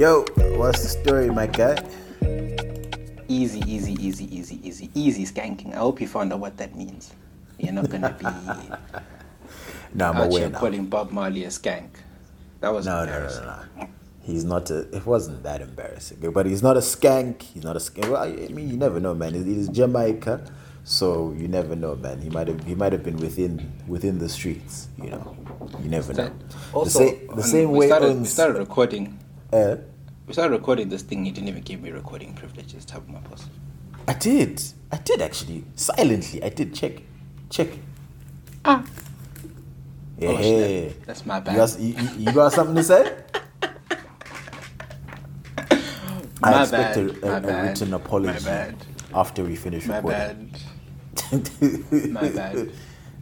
Yo, what's the story, my guy? Easy, easy, easy, easy, easy, easy skanking. I hope you found out what that means. You're not gonna be No, I'm out aware here now. calling Bob Marley a skank. That was No, no, no, no, no. He's not a. It wasn't that embarrassing, but he's not a skank. He's not a skank. Well, I, mean, you never know, man. It is Jamaica, so you never know, man. He might have. He might have been within within the streets. You know, you never know. Also, the same, the same we way. started, we started recording. Eh? We started recording this thing. You didn't even give me recording privileges. Type of my post. I did. I did actually. Silently, I did. Check, check. Ah. Yeah. Oh, shit. That's my You bad. got, you, you- you got something to say? I My expect bad, a, my a, a bad, written my apology bad. after we finish My recording. bad. My bad.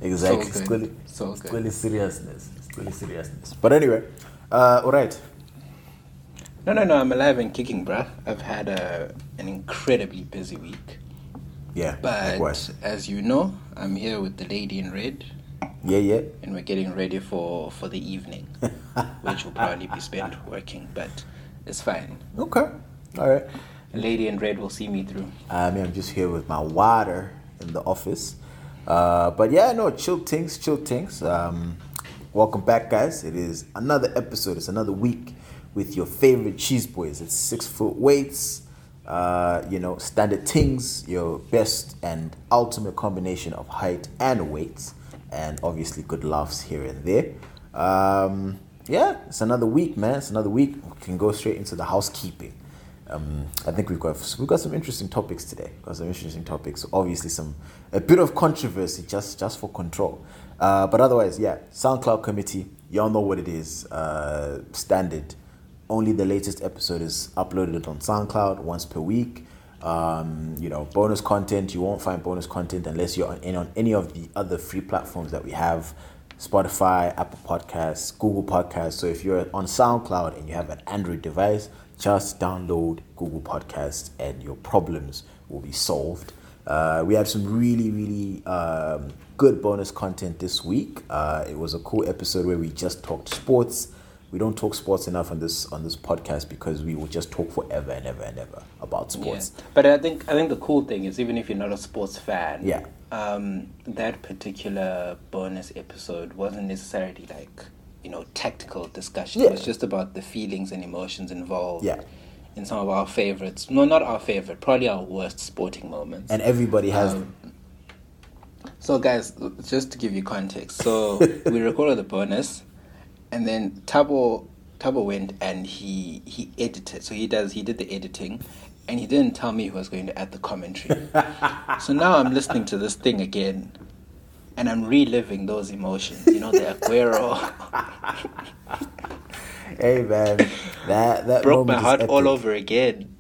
exactly. So it's good. really, So it's really seriousness. It's really seriousness. But anyway, uh, all right. No, no, no. I'm alive and kicking, bruh. I've had a, an incredibly busy week. Yeah. But likewise. as you know, I'm here with the lady in red, Yeah, yeah. and we're getting ready for, for the evening, which will probably be spent working, but it's fine. Okay. All right. The lady in red will see me through. I mean, I'm just here with my water in the office. Uh, but yeah, no, chill things, chill things. Um, welcome back, guys. It is another episode. It's another week with your favorite cheese boys. It's six foot weights, uh, you know, standard things, your best and ultimate combination of height and weight, and obviously good laughs here and there. Um, yeah, it's another week, man. It's another week. We can go straight into the housekeeping. Um, I think we've got we've got some interesting topics today. Got some interesting topics. Obviously, some a bit of controversy just just for control. Uh, but otherwise, yeah. SoundCloud committee, y'all know what it is. Uh, standard. Only the latest episode is uploaded on SoundCloud once per week. Um, you know, bonus content. You won't find bonus content unless you're on, in on any of the other free platforms that we have. Spotify, Apple Podcasts, Google Podcasts. So if you're on SoundCloud and you have an Android device, just download Google Podcasts and your problems will be solved. Uh, we had some really, really um, good bonus content this week. Uh, it was a cool episode where we just talked sports. We don't talk sports enough on this on this podcast because we will just talk forever and ever and ever about sports. Yeah. But I think I think the cool thing is even if you're not a sports fan, Yeah. um, that particular bonus episode wasn't necessarily like you know tactical discussion. Yeah. It was just about the feelings and emotions involved. Yeah. In some of our favorites, no, not our favorite, probably our worst sporting moments. And everybody has Um, So, guys, just to give you context, so we recorded the bonus, and then Tabo Tabo went and he he edited. So he does he did the editing, and he didn't tell me he was going to add the commentary. so now I'm listening to this thing again, and I'm reliving those emotions. You know, the Aguero Hey man, that that broke my heart all over again.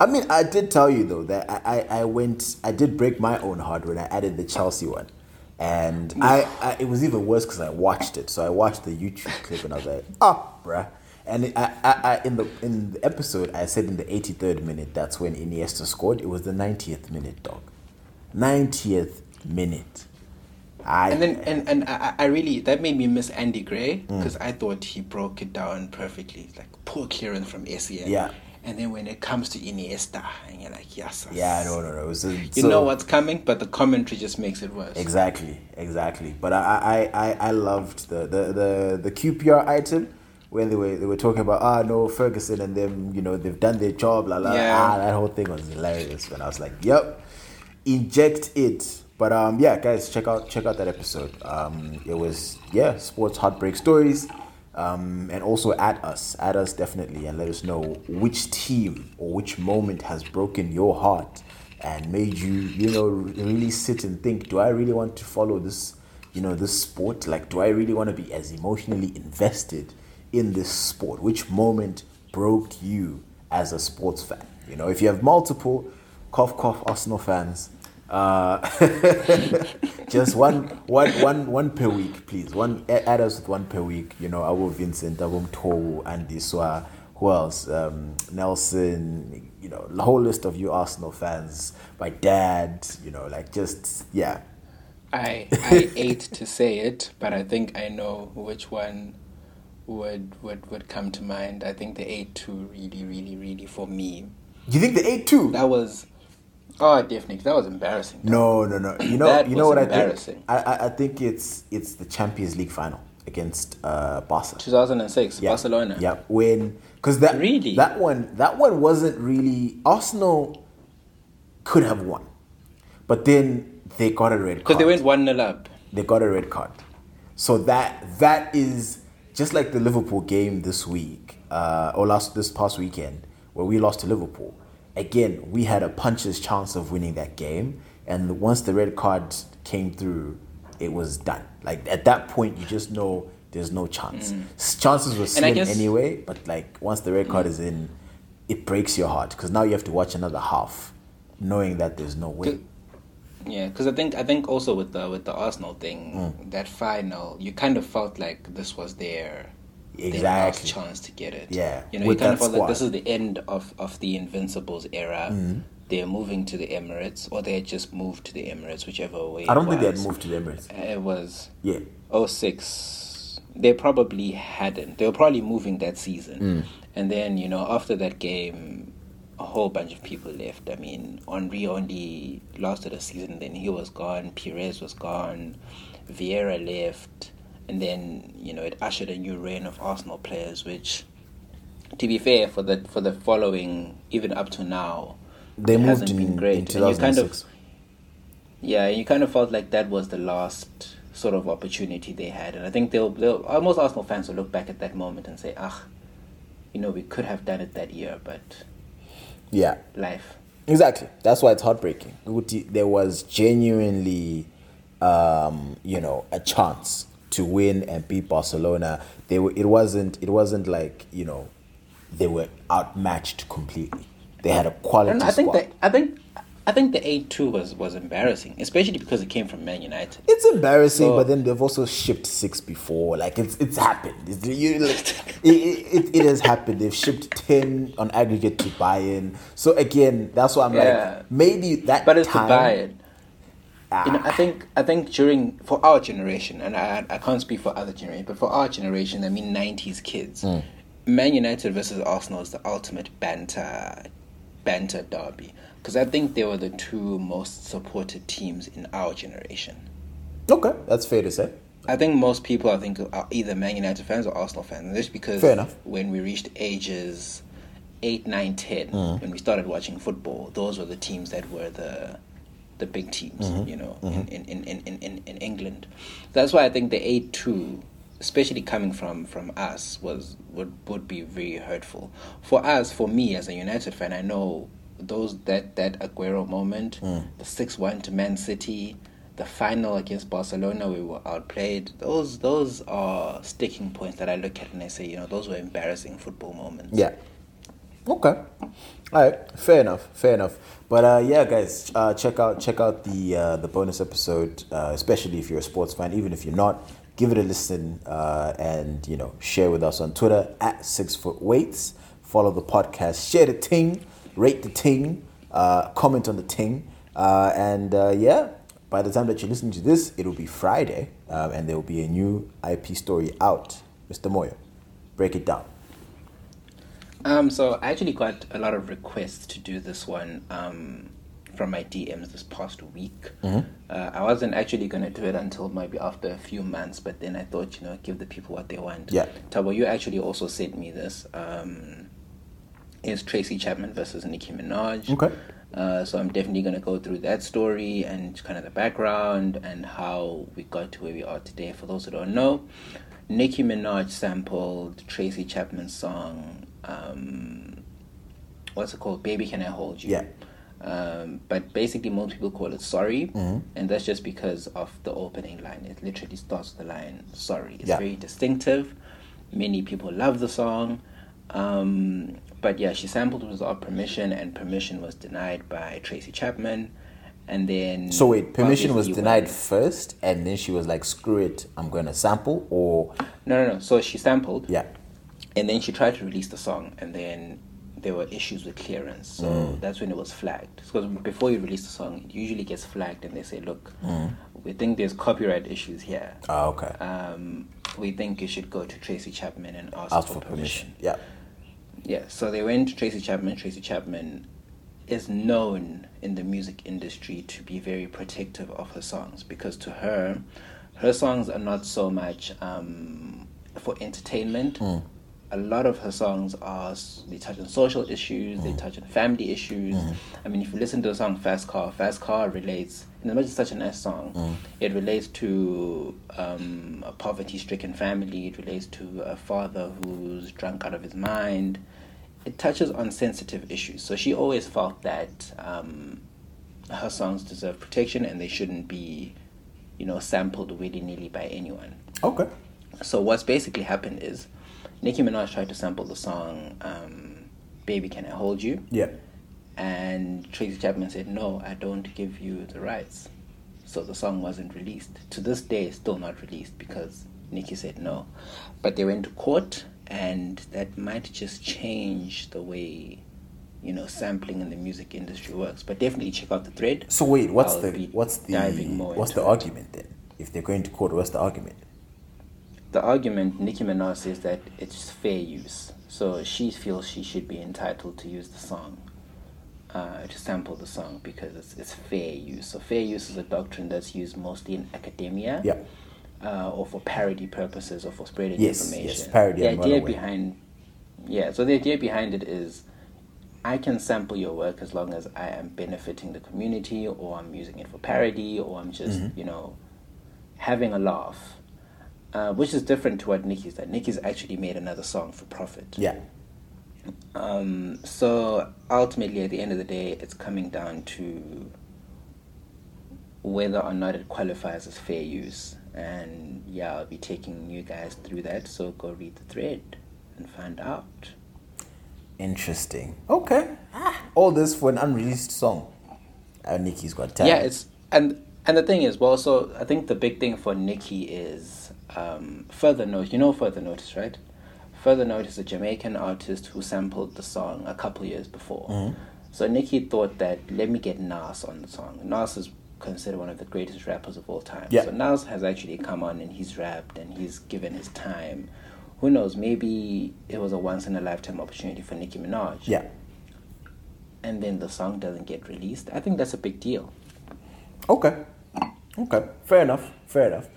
I mean, I did tell you though that I, I, I went, I did break my own heart when I added the Chelsea one, and I, I it was even worse because I watched it. So I watched the YouTube clip and I was like, ah, bruh. And it, I, I, I, in the in the episode, I said in the 83rd minute, that's when Iniesta scored. It was the 90th minute, dog. 90th minute. I, And then and and I, I really that made me miss Andy Gray because I thought he broke it down perfectly, like poor clearance from Essien. Yeah. And then when it comes to Iniesta, and you're like, yes. yeah, no, no, no. A, You know what's coming, but the commentary just makes it worse. Exactly, exactly. But I, I, I, I loved the, the, the, the QPR item when they were they were talking about ah no Ferguson and them you know they've done their job la la Yeah. ah that whole thing was hilarious and I was like yep inject it but um yeah guys check out check out that episode um it was yeah sports heartbreak stories um and also at us at us definitely and let us know which team or which moment has broken your heart and made you you know really sit and think do I really want to follow this you know this sport? Like do I really want to be as emotionally invested in this sport? Which moment broke you as a sports fan? You know if you have multiple cough cough Arsenal fans uh, just one, one, one, one per week, please. One add us with one per week. You know, Abu Vincent, Abu Mtowu, Andy Swa, who else? Um, Nelson. You know, the whole list of you Arsenal fans. My dad. You know, like just yeah. I I hate to say it, but I think I know which one would would would come to mind. I think the eight two really, really, really for me. You think the eight two? That was oh definitely that was embarrassing. No, no, no. You know, That you know what I think. I, I think it's it's the Champions League final against uh, Barca. Two thousand and six, Yeah. Barcelona. Yeah, when because that Really? that one that one wasn't really Arsenal could have won, but then they got a red Because card. they went one 0 up. they got a red card. So that that is just like the Liverpool game this week uh, or last this past weekend where we lost to Liverpool. Again, we had a puncher's chance of winning that game, and once the red card came through, it was done. Like at that point, you just know there's no chance. S- Chances were Mm. Slim guess- Mm. anyway, but like once the red card is in, it breaks your heart because now you have to watch another half, knowing that there's no way. Yeah, because I think I think also with the with the Arsenal thing, Mm. that final, you kind of felt like this was their their last Exactly. chance to get it. Yeah, you know, with you kind of felt like this is the end of of the Invincibles era. Mm. They're moving to the Emirates, or they had just moved to the Emirates, whichever way. I don't think they had moved to the Emirates. It was Yeah. 06 they probably hadn't they were probably moving that season Mm. and then you know after that game a whole bunch of people left i mean henry only lasted a season then he was gone Pires was gone vieira left and then you know it ushered a new reign of arsenal players which to be fair for the for the following even up to now They moved hasn't in, been great you kind of 2006. yeah, you kind of felt like that was the last sort of opportunity they had, and I think they'll, they'll uh, most Arsenal fans will look back at that moment and say, "Ah, you know, we could have done it that year, but yeah, life." exactly. That's why it's heartbreaking. There was genuinely, um, you know, a chance to win and beat Barcelona. They were. It wasn't. It wasn't like you know, they were outmatched completely. They had a quality know, I think that I think I think the eight two was was embarrassing, especially because it came from Man United. It's embarrassing, So- but then they've also shipped six before. Like it's it's happened. It's, you, like, it, it, it has happened. They've shipped ten on aggregate to Bayern. So again, that's why I'm Yeah. like maybe that. But it's time, to buy it. You know, Ah. I think I think during for our generation, and I I can't speak for other generations, but for our generation, I mean '90s kids, Hmm. Man United versus Arsenal is the ultimate banter, banter derby because I think they were the two most supported teams in our generation. Okay, that's fair to say. I think most people, I think, are either Man United fans or Arsenal fans. Just because Fair enough. when we reached ages 8, 9, 10, Mm. when we started watching football, those were the teams that were the the big teams, Mm-hmm. you know, in, in, in, in, in, in England. That's why I think the 8 2, especially coming from, from us, was would, would be very hurtful. For us, for me as a United fan, I know those that, that Aguero moment, Mm. the 6 1 to Man City, the final against Barcelona, we were outplayed. Those those are sticking points that I look at and I say, you know, those were embarrassing football moments. Yeah. Okay. All right. Fair enough. Fair enough. But uh, yeah, guys, uh, check out check out the uh, the bonus episode, uh, especially if you're a sports fan. Even if you're not, give it a listen uh, and you know share with us on Twitter at Six Foot Weights. Follow the podcast, share the ting, rate the ting, uh, comment on the ting, and yeah. By the time that you're listening to this, it'll be Friday, um, and there will be a new IP story out. Mr. Moyo, break it down. Um, so I actually got a lot of requests to do this one um, from my DMs this past week. Uh, I wasn't actually going to do it until maybe after a few months, but then I thought, you know, give the people what they want. Yeah. Tabo, you actually also sent me this. Um, is Tracy Chapman versus Nicki Minaj. Okay. Uh, so I'm definitely going to go through that story and kind of the background and how we got to where we are today. For those who don't know, Nicki Minaj sampled Tracy Chapman's song, um, what's it called? Baby Can I Hold You? Yeah. Um, but basically, most people call it sorry, and that's just because of the opening line. It literally starts the line sorry. It's Yeah. very distinctive. Many people love the song. Um, but yeah, she sampled without permission, and permission was denied by Tracy Chapman. And then. So wait, permission was denied when- first, and then she was like, "Screw it, I'm gonna sample." Or No, no, no. So she sampled. yeah, And then she tried to release the song, and then there were issues with clearance. So Mm. that's when it was flagged. Because before you release the song, it usually gets flagged, and they say, "Look, Mm. we think there's copyright issues here." ah, okay, Um, we think you should go to Tracy Chapman and ask, Ask for, for permission. permission. Yeah. Yeah, so they went to Tracy Chapman. Tracy Chapman is known in the music industry to be very protective of her songs because to her, her songs are not so much um, for entertainment. A lot of her songs are they touch on social issues, they touch on family issues. I mean, if you listen to the song "Fast Car," "Fast Car" relates. And as much as it's such a nice song, it relates to um, a poverty-stricken family. It relates to a father who's drunk out of his mind it touches on sensitive issues. So she always felt that um, her songs deserve protection and they shouldn't be, you know, sampled willy nilly by anyone. Okay. So what's basically happened is Nicki Minaj tried to sample the song um, "Baby Can I Hold You," Yeah. and Tracy Chapman said, "No, I don't give you the rights." So the song wasn't released. To this day, it's still not released because Nicki said no. But they went to court, and that might just change the way, you know, sampling in the music industry works. But definitely check out the thread. So wait, what's I'll the what's the what's the argument then? If they're going to court, what's the argument? The argument, Nicki Minaj says that it's fair use. So she feels she should be entitled to use the song, uh, to sample the song because it's, it's fair use. So fair use is a doctrine that's used mostly in academia. Yeah. Uh, or for parody purposes or for spreading Yes, information. yes, parody, The idea behind, yeah. So the idea behind it is, I can sample your work as long as I am benefiting the community, or I'm using it for parody, or I'm just Mm-hmm. you know having a laugh, uh, which is different to what Nicki's done. Nicki's actually made another song for profit. Yeah. Um, so ultimately, at the end of the day, it's coming down to whether or not it qualifies as fair use. And yeah, I'll be taking you guys through that. So go read the thread and find out. Interesting. Okay. All this for an unreleased song. Uh, Nicki's got talent. Yeah, it's and and the thing is, well, so I think the big thing for Nikki is um, further notice. You know, further notice, right? Further notice, is a Jamaican artist who sampled the song a couple years before. So Nikki thought that let me get Nas on the song. Nas is considered one of the greatest rappers of all time. Yeah. So Nas has actually come on and he's rapped and he's given his time. Who knows? Maybe it was a once in a lifetime opportunity for Nicki Minaj. Yeah. And then the song doesn't get released. I think that's a big deal. Okay. Okay. Fair enough. Fair enough.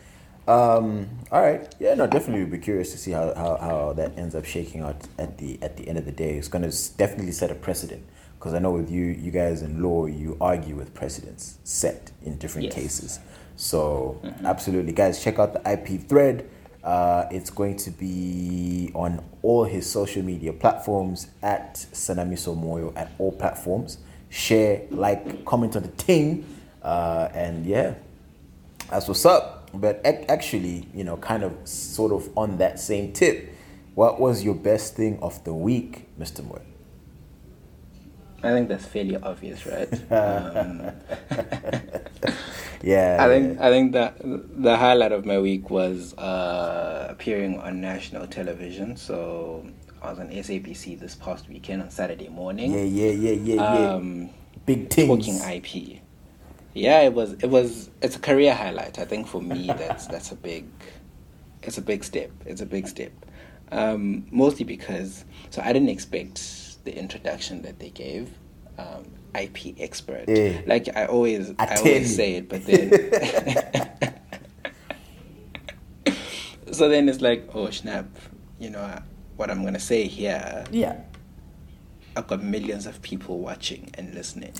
Um, all right. Yeah, no, definitely be curious to see how, how, how that ends up shaking out at the at the end of the day. It's going to definitely set a precedent because I know with you you guys in law you argue with precedents set in different Yes. cases. So absolutely, guys, check out the IP thread. Uh, it's going to be on all his social media platforms at Sanamiso Moyo at all platforms. Share, like, comment on the thing, uh, and yeah, that's what's up. But actually, you know, kind of sort of on that same tip, what was your best thing of the week, Mr. Moy? I think that's fairly obvious, right? Um, Yeah. I think I think that the highlight of my week was uh, appearing on national television. So I was on SABC this past weekend on Saturday morning. Yeah, yeah, yeah, yeah, yeah. Um, Big things. talking IP. Yeah, it was. It was. It's a career highlight. I think for me, that's that's a big. It's a big step. It's a big step. Um, mostly because so I didn't expect the introduction that they gave. Um, IP expert. Yeah. Like I always, I, I always say it, but then. so then it's like, oh snap! You know what I'm gonna say here. Yeah. I've got millions of people watching and listening.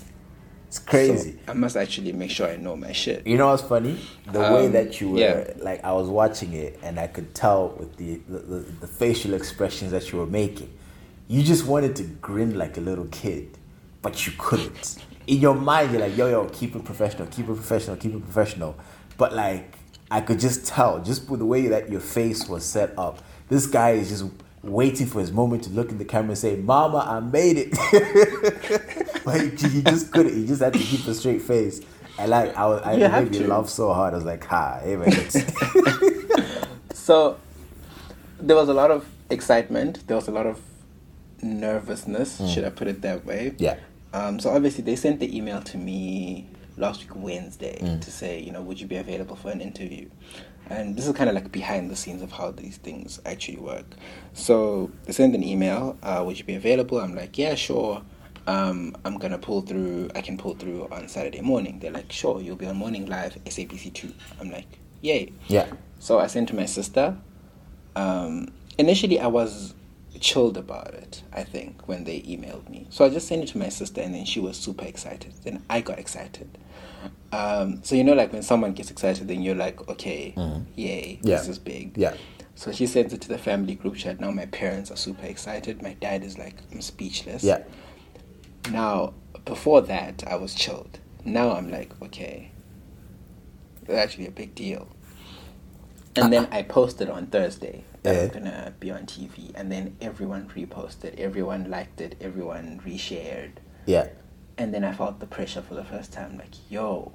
It's crazy. So I must actually make sure I know my shit. You know what's funny? The way Um, that you were, yeah. like, I was watching it and I could tell with the, the, the, the facial expressions that you were making. You just wanted to grin like a little kid, but you couldn't. In your mind, you're like, yo, yo, keep it professional, keep it professional, keep it professional. But, like, I could just tell, just with the way that your face was set up, this guy is just waiting for his moment to look in the camera and say, Mama, I made it. but he, just couldn't. He just had to keep a straight face. And like I, was, I You made me laugh so hard. I was like, "Ha, hey man, So there was a lot of excitement. There was a lot of nervousness. Should I put it that way? yeah, Um, so obviously they sent the email to me last week Wednesday to say, you know, would you be available for an interview? And this is kind of like behind the scenes of how these things actually work. So they send an email, uh, would you be available? I'm like, yeah, sure. Um, I'm gonna pull through. I can pull through on Saturday morning. They're like, sure, you'll be on Morning Live, SABC two. I'm like, yay. Yeah. So I sent to my sister. Um, initially, I was chilled about it, I think, when they emailed me. So I just sent it to my sister, and then she was super excited. Then I got excited. Um, so, you know, like when someone gets excited, then you're like, okay, yay, Yeah. this is big. Yeah. So she sends it to the family group chat. Now my parents are super excited. My dad is like, I'm speechless. Yeah. Now, before that, I was chilled. Now I'm like, okay, it's actually a big deal. And then I posted on Thursday that Eh. I'm gonna be on TV, and then everyone reposted, everyone liked it, everyone reshared, Yeah. And then I felt the pressure for the first time. Like, yo,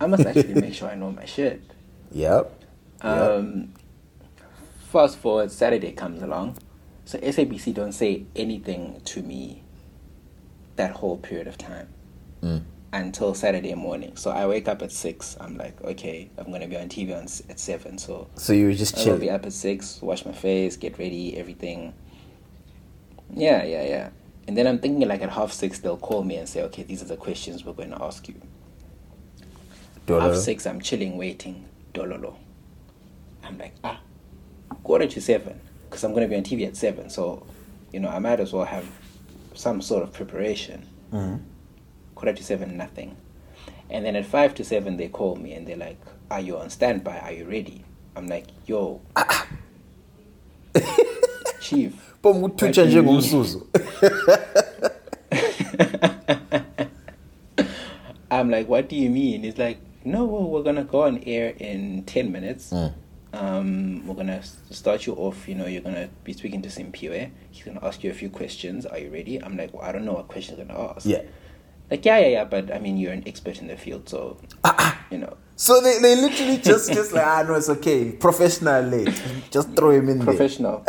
I must actually make sure I know my shit. Yep. Yep. Um, fast forward, Saturday comes along. So SABC don't say anything to me that whole period of time Mm. until Saturday morning. So I wake up at six. I'm like, okay, I'm gonna be on TV on, at seven. So So you were just I will be up at six, wash my face, get ready, everything. Yeah, yeah, yeah. And then I'm thinking like at half six they'll call me and say, okay, these are the questions we're going to ask you. Dollar. Half six, I'm chilling, waiting. Dololo. I'm like, ah, quarter to seven, because I'm going to be on TV at seven. So, you know, I might as well have some sort of preparation. Mhm. Quarter to seven, nothing. And then at five to seven, they call me and they're like, are you on standby? Are you ready? I'm like, yo. Chief. Pô, muthutsha What do njengomsuzo. I'm like, what do you mean? It's like, no, we're gonna go on air in ten minutes. Mm. Um, we're gonna start you off. You know, you're gonna be speaking to Simpiwe. He's gonna ask you a few questions. Are you ready? I'm like, well, I don't know what questions he's gonna ask. Yeah. Like, yeah, yeah, yeah. But I mean, you're an expert in the field, so you know, So they, they literally just just like ah no it's okay professional late just throw him in professional.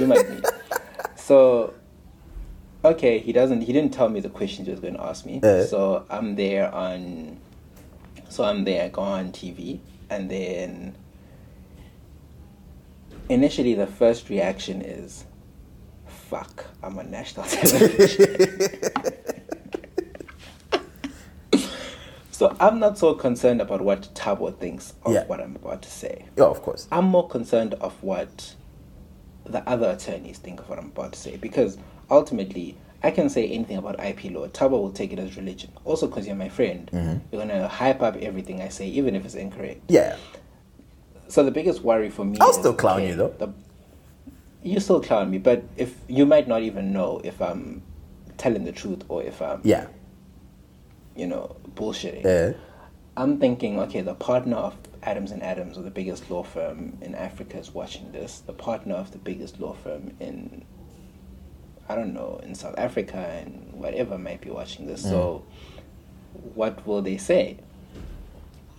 might. So, okay, he doesn't. He didn't tell me the questions he was going to ask me. Eh. So I'm there on. So I'm there. I go on TV, and then. Initially, the first reaction is, "Fuck! I'm on national television." so I'm not so concerned about what Tabo thinks of Yeah. what I'm about to say. Yeah, of course. I'm more concerned of what the other attorneys think of what I'm about to say because ultimately I can say anything about IP law. Tabo will take it as religion. Also, because you're my friend, Mm-hmm. you're gonna hype up everything I say, even if it's incorrect. Yeah. So the biggest worry for me, I'll is, still clown you, though. The, you still clown me, but if you might not even know if I'm telling the truth or if I'm, Yeah. You know, bullshitting. Yeah. I'm thinking, okay, the partner of Adams and Adams, or the biggest law firm in Africa, is watching this. The partner of the biggest law firm in, I don't know, in South Africa and whatever might be watching this. So, what will they say?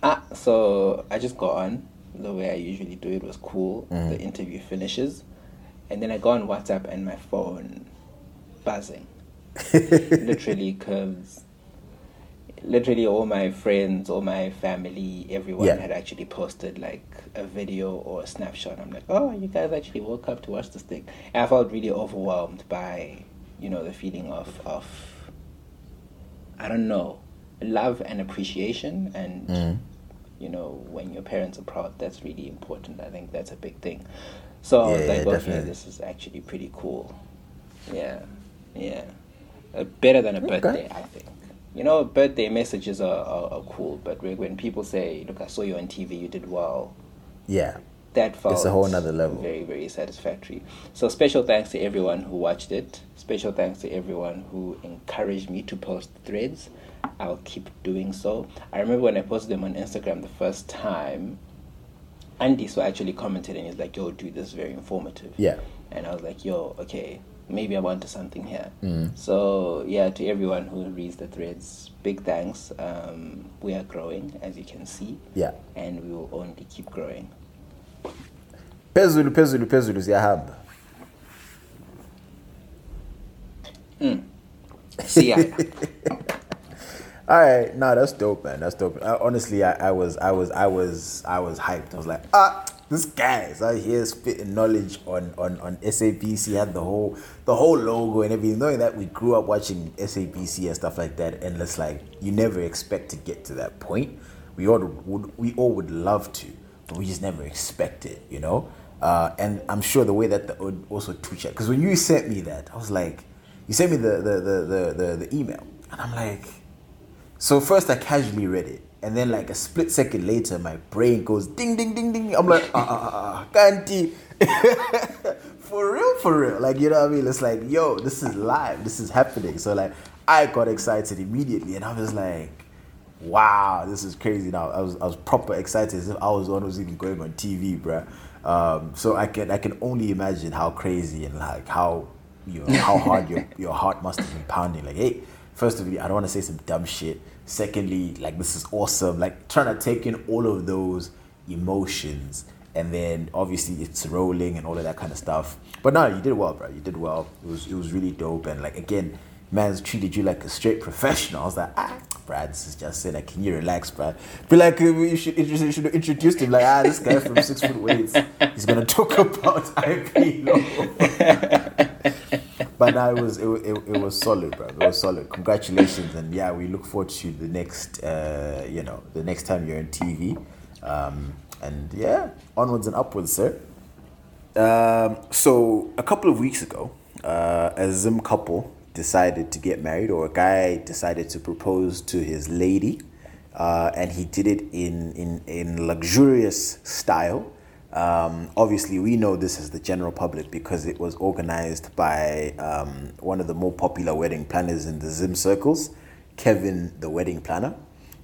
Ah, so I just go on the way I usually do. It was cool. The interview finishes, and then I go on WhatsApp and my phone buzzing, literally, because literally all my friends, all my family, everyone Yeah. had actually posted like a video or a snapshot. I'm like, oh, you guys actually woke up to watch this thing. And I felt really overwhelmed by, you know, the feeling of, of I don't know, love and appreciation. And, Mm. you know, when your parents are proud, that's really important. I think that's a big thing. So I was like, yeah, okay, definitely. this is actually pretty cool. Yeah, yeah. Uh, better than a birthday, I think. You know, birthday messages are, are, are cool, but when- people say, "Look, I saw you on TV, you did well," Yeah. that felt It's a whole other level. Very, very satisfactory. So special thanks to everyone who watched it. Special thanks to everyone who encouraged me to post threads. I'll keep doing so. I remember when I posted them on Instagram the first time. Andy so actually commented and he's like, "Yo, dude, this is very informative." Yeah. And I was like, "Yo, okay, maybe I'm onto something here." Mm. So yeah, to everyone who reads the threads, big thanks. Um, we are growing, as you can see, Yeah. and we will only keep growing. Phezulu phezulu phezulu ziyahamba. See ya. All right, no, that's dope, man. That's dope. Uh, honestly, I, I was, I was, I was, I was hyped. I was like, ah, this guy is out here spitting knowledge on on on SABC. Had the whole the whole logo and everything. Knowing that we grew up watching SABC and stuff like that, and it's like you never expect to get to that point. We all would, we all would love to, but we just never expect it, you know. Uh, and I'm sure the way that the also Twitch because when you sent me that, I was like, you sent me the the the the, the, the email, and I'm like so first I casually read it, and then like a split second later, my brain goes ding ding ding ding. I'm like, ah ah ah, Kanti. for real, for real. Like you know what I mean? It's like, yo, this is live. This is happening. So like, I got excited immediately, and I was like, wow, this is crazy. Now I was I was proper excited as if I was one who's even going on TV, bruh. Um, so I can I can only imagine how crazy and like how you know how hard your your heart must have been pounding. Like, hey first of all, I don't want to say some dumb shit. Secondly, like this is awesome. Like trying to take in all of those emotions, and then obviously it's rolling and all of that kind of stuff. But no, you did well, bro. You did well. It was it was really dope, and like again, man's treated you like a straight professional. I was like, ah, Brad, this is just saying, like, can you relax, Brad? Be like, uh, you should, you should have introduced him, like, ah, this guy from Six Foot Weights, he's gonna talk about IP but no, it was it, it, it, was solid, bro. It was solid. Congratulations, and yeah, we look forward to the next, uh, you know, the next time you're on TV, um, and yeah, onwards and upwards, sir. Um, so a couple of weeks ago, uh, a Zim couple decided to get married, or a guy decided to propose to his lady, uh, and he did it in in in luxurious style. Um, obviously, we know this as the general public because it was organized by um, one of the more popular wedding planners in the Zim circles, Kevin, the wedding planner.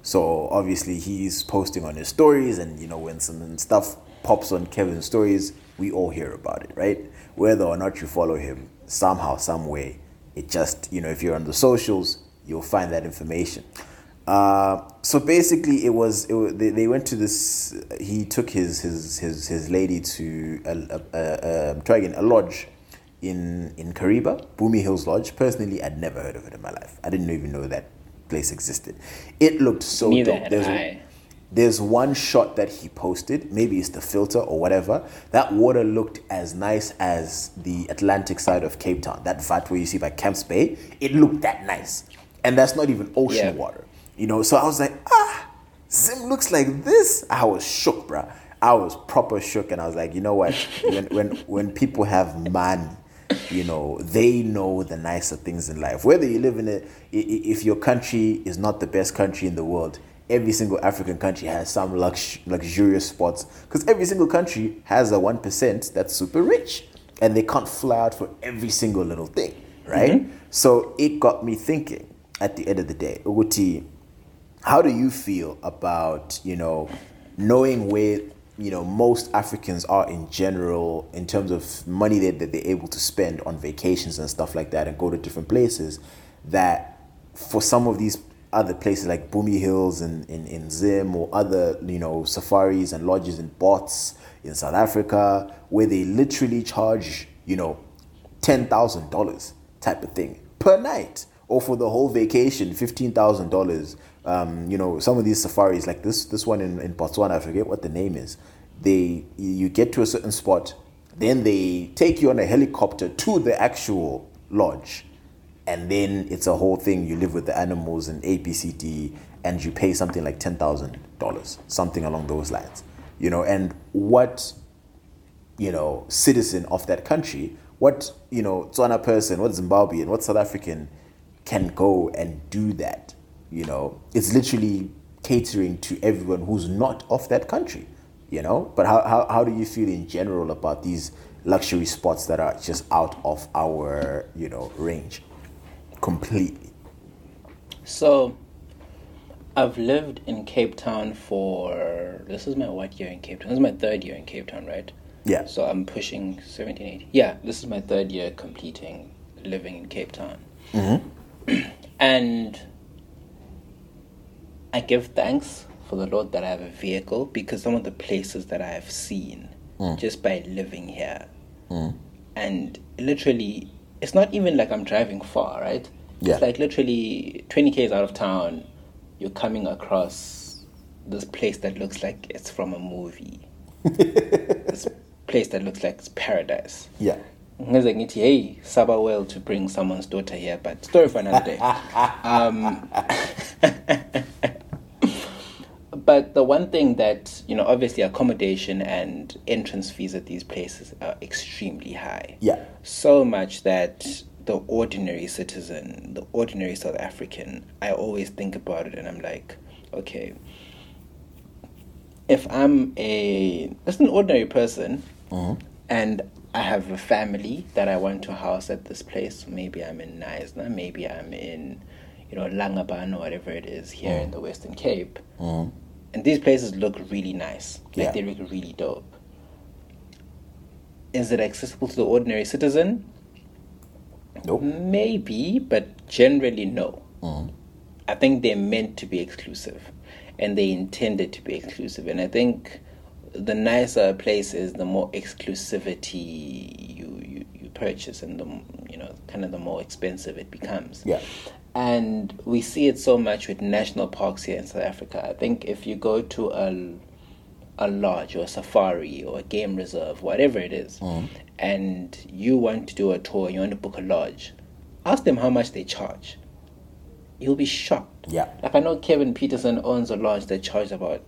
So obviously, he's posting on his stories, and you know when some stuff pops on Kevin's stories, we all hear about it, right? Whether or not you follow him, somehow, some way, it just you know if you're on the socials, you'll find that information. Uh, so basically, it was, it they, they went to this. He took his his his, his lady to a, a, a, a try again a lodge in in Kariba, Bumi Hills Lodge. Personally, I'd never heard of it in my life. I didn't even know that place existed. It looked so Neither dope. There's, I. there's one shot that he posted. Maybe it's the filter or whatever. That water looked as nice as the Atlantic side of Cape Town. That vat where you see by Camps Bay. It looked that nice, and that's not even ocean Yeah. water. You know, so I was like, ah, Zim looks like this. I was shook, bruh. I was proper shook, and I was like, you know what? when when when people have money, you know, they know the nicer things in life. Whether you live in a, i- i- if your country is not the best country in the world, every single African country has some lux, luxurious spots because every single country has a one percent that's super rich, and they can't fly out for every single little thing, right? Mm-hmm. So it got me thinking. At the end of the day, Uguti, how do you feel about you know knowing where you know most africans are in general in terms of money that, that they're able to spend on vacations and stuff like that and go to different places that for some of these other places like Bumi Hills and in, in Zim or other you know safaris and lodges in Bots in South Africa where they literally charge you know ten thousand dollars type of thing per night, or for the whole vacation, fifteen thousand dollars. Um, you know, some of these safaris, like this this one in, in Botswana, I forget what the name is. They you get to a certain spot, then they take you on a helicopter to the actual lodge, and then it's a whole thing. You live with the animals and ABCD, and you pay something like ten thousand dollars, something along those lines. You know, and what you know, citizen of that country, what, you know, Tswana person, what Zimbabwean, what South African can go and do that, you know? It's literally catering to everyone who's not of that country, you know? But how, how, how do you feel in general about these luxury spots that are just out of our, you know, range completely? So, I've lived in Cape Town for this is my what year in Cape Town? This is my third year in Cape Town, right? Yeah. So I'm pushing 17, 18. Yeah, this is my third year completing living in Cape Town. Mm-hmm. and I give thanks for the Lord that I have a vehicle because some of the places that I have seen mm. just by living here. Mm. And literally, it's not even like I'm driving far, right? Yeah. It's like literally 20 k's out of town, you're coming across this place that looks like it's from a movie. this place that looks like it's paradise. Yeah. Ngize ngithi hey saba well to bring someone's daughter here but story for another day um, but the one thing that you know obviously accommodation and entrance fees at these places are extremely high. Yeah. so much that the ordinary citizen the ordinary south african i always think about it and i'm like okay if i'm a just an ordinary person mm-hmm. and i have a family that i want to house at this place maybe i'm in Knysna, maybe i'm in you know langebaan or whatever it is here mm. in the western cape mm-hmm. And these places look really nice like Yeah. they look really dope is it accessible to the ordinary citizen Nope. Maybe, but generally no. Mm. I think they're meant to be exclusive, and they intended to be exclusive. And I think the nicer a place is, the more exclusivity you you, you purchase, and the you know kind of the more expensive it becomes. Yeah. And we see it so much with national parks here in South Africa. I think if you go to a a lodge or a safari or a game reserve, whatever it is, mm. and you want to do a tour, you want to book a lodge, ask them how much they charge. You'll be shocked. Yeah. Like I know Kevin Peterson owns a lodge that charges about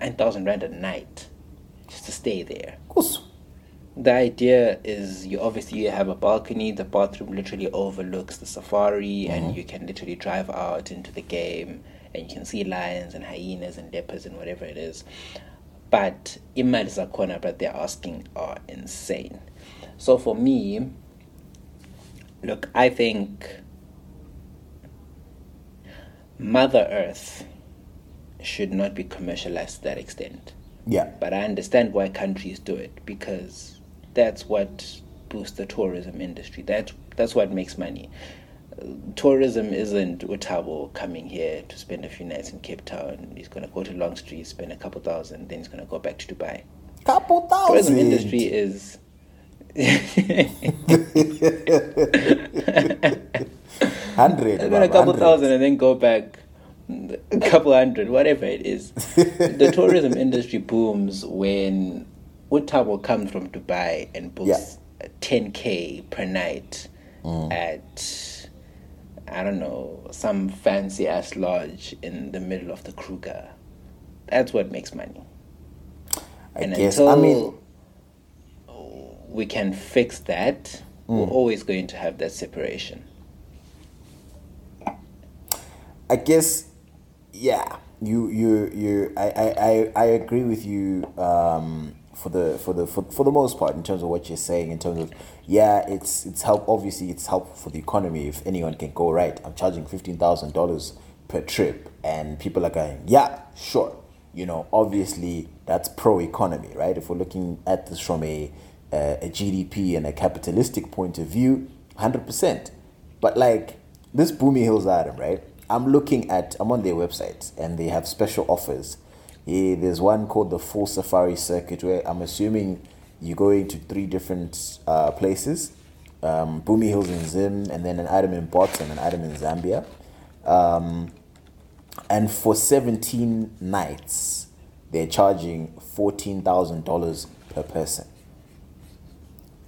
nine thousand rand a night just to stay there. Of course. The idea is you obviously you have a balcony. The bathroom literally overlooks the safari, and mm-hmm. you can literally drive out into the game, and you can see lions and hyenas and leopards and whatever it is. But imali zakhona but they're asking are insane. So for me, look, I think Mother Earth should not be commercialized to that extent. Yeah. But I understand why countries do it because that's what boosts the tourism industry. That's that's what makes money. Uh, tourism isn't Utabo coming here to spend a few nights in Cape Town. He's gonna go to Long Street, spend a couple thousand, then he's gonna go back to Dubai. Couple thousand. Tourism industry is Hundred. spend a couple Baba, thousand and then go back a couple hundred, whatever it is. the tourism industry booms when Utabo comes from Dubai and books 10k per night at I don't know some fancy ass lodge in the middle of the Kruger. That's what makes money. I and guess. until I mean, we can fix that, we're always going to have that separation. I guess, yeah, you you you. I I, I, I agree with you. Um, for the for the for, for the most part, in terms of what you're saying, in terms of yeah, it's it's help. Obviously, it's helpful for the economy if anyone can go right. I'm charging fifteen thousand dollars per trip, and people are going, yeah, sure. You know, obviously that's pro economy, right? If we're looking at this from a uh, a GDP and a capitalistic point of view, hundred percent. But like this Bumi Hills item, right? I'm looking at, I'm on their website and they have special offers. Yeah, there's one called the Full Safari Circuit where I'm assuming you're going to three different uh, places um, Bumi Hills in Zim, and then an item in Bots and an item in Zambia. Um, and for 17 nights, they're charging $14,000 per person.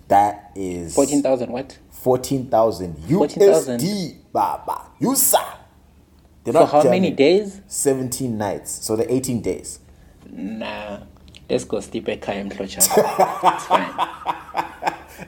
That is Fourteen thousand what? 14,000 14,000. USD, Baba. USA. They're For not how many days? 17 nights. So the 18 days. Nah. Let's go sleep at Klocha. it's fine.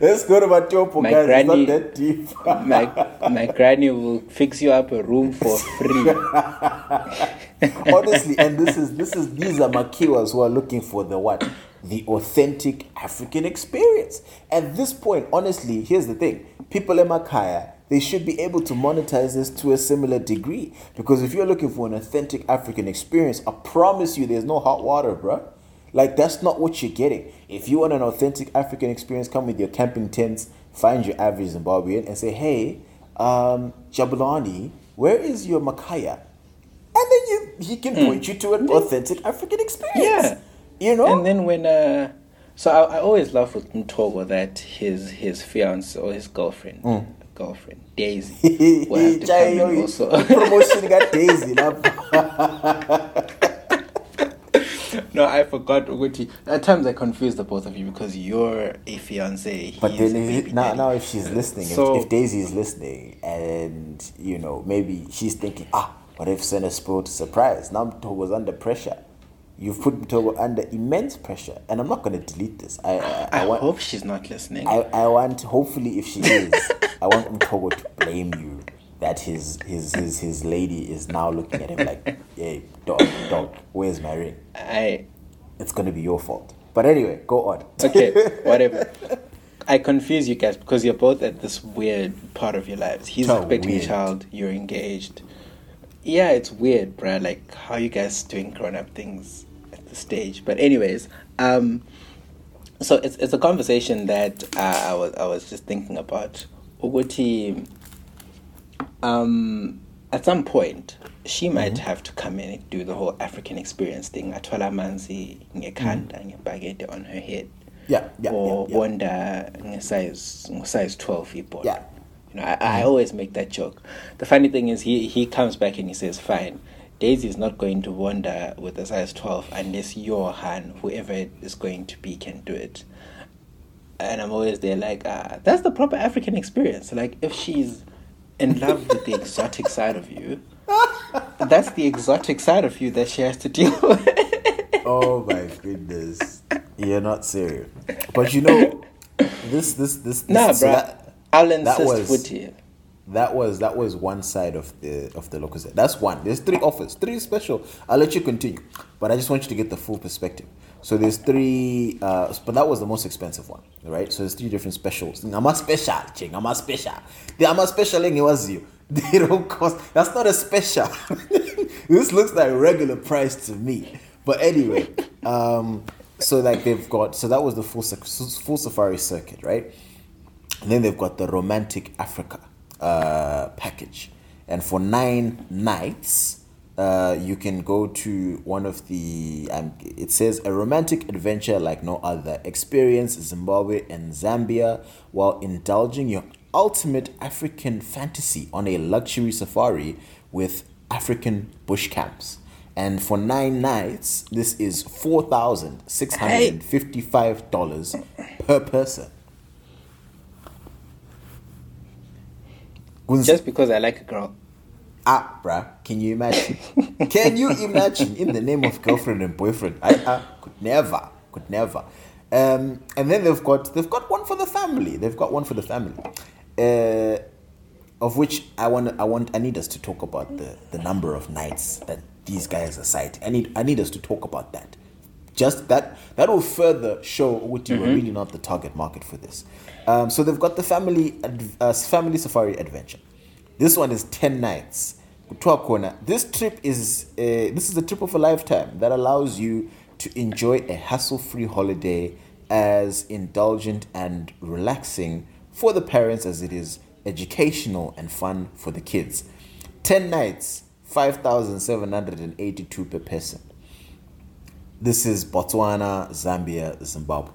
Let's go to Matopo, My guys. granny- It's not that deep. My my granny will fix you up a room for free. Honestly, and this is this is these are Makiwas who are looking for the what? The authentic African experience. At this point, honestly, here's the thing. People in Makaya, they should be able to monetize this to a similar degree. Because if you're looking for an authentic African experience, I promise you there's no hot water, bruh. Like that's not what you're getting. If you want an authentic African experience, come with your camping tents, find your average Zimbabwean and say, hey, um, Jabulani, where is your Makaya? And then you he can point you to an authentic African experience. Yeah. You know? And then when uh so I, I always laugh with Mtogo that his his fiance or his girlfriend girlfriend, Daisy, will have to come also promotion got Daisy. no, I forgot Uguti. At times I confuse the both of you because you're a fiance. But then if, now, daddy. now if she's listening, So- if, if Daisy is listening, and you know maybe she's thinking, ah, what if Senna spoiled surprise? Now was under pressure. You've put Togo under immense pressure, and I'm not going to delete this. I I, I, I want hope she's not listening. I, I want hopefully if she is, I want Mtogo to blame you that his his his his lady is now looking at him like, hey dog dog, where's my ring? I It's gonna be your fault. But anyway, go on. okay, whatever. I confuse you guys because you're both at this weird part of your lives. He's a weird. child, you're engaged. Yeah, it's weird, bruh. Like how you guys doing grown up things stage. But anyways, um, so it's it's a conversation that uh, I was I was just thinking about. Uguti, um, at some point, she might Mm-hmm. have to come in and do the whole African experience thing. Atwala manzi ngekhanda ngebhakede on her head. Yeah, yeah, or yeah, yeah. wonder size size 12 ibhola. Yeah. You know, I, I always make that joke. The funny thing is he he comes back and he says, Fine, Daisy is not going to wander with a size 12 unless your Han, whoever it is going to be, can do it. And I'm always there like, ah, that's the proper African experience. Like, if she's in love with the exotic side of you, that's the exotic side of you that she has to deal with. oh my goodness, you're not serious. But you know, this this this, this nah, so bro. that- I'll that insist was- footy. That was that was one side of the of the local set. That's one. There's three offers, three special. I'll let you continue, but I just want you to get the full perspective. So there's three, uh, but that was the most expensive one, right? So there's three different specials. I'm a special, ching. I'm a special. I'm a special was you. They don't cost. That's not a special. this looks like regular price to me. But anyway, um, so like they've got. So that was the full full safari circuit, right? And then they've got the Romantic Africa uh, package. And for nine nights, uh, you can go to one of the, um, it says, a romantic adventure like no other. Experience Zimbabwe and Zambia while indulging your ultimate African fantasy on a luxury safari with African bush camps. And for nine nights, this is $4,655 per person. Just because I like a girl. Ah, bruh, can you imagine? can you imagine in the name of girlfriend and boyfriend? I, I could never, could never. Um, and then they've got they've got one for the family. They've got one for the family, uh, of which I want I want I need us to talk about the the number of nights that these guys are citing. I need I need us to talk about that. Just that that will further show what you are really not the target market for this. Um, so they've got the family uh, family safari adventure. This one is 10 nights. Khona, This trip is a, this is a trip of a lifetime that allows you to enjoy a hassle-free holiday as indulgent and relaxing for the parents as it is educational and fun for the kids. 10 nights, 5,782 per person. This is Botswana, Zambia, Zimbabwe.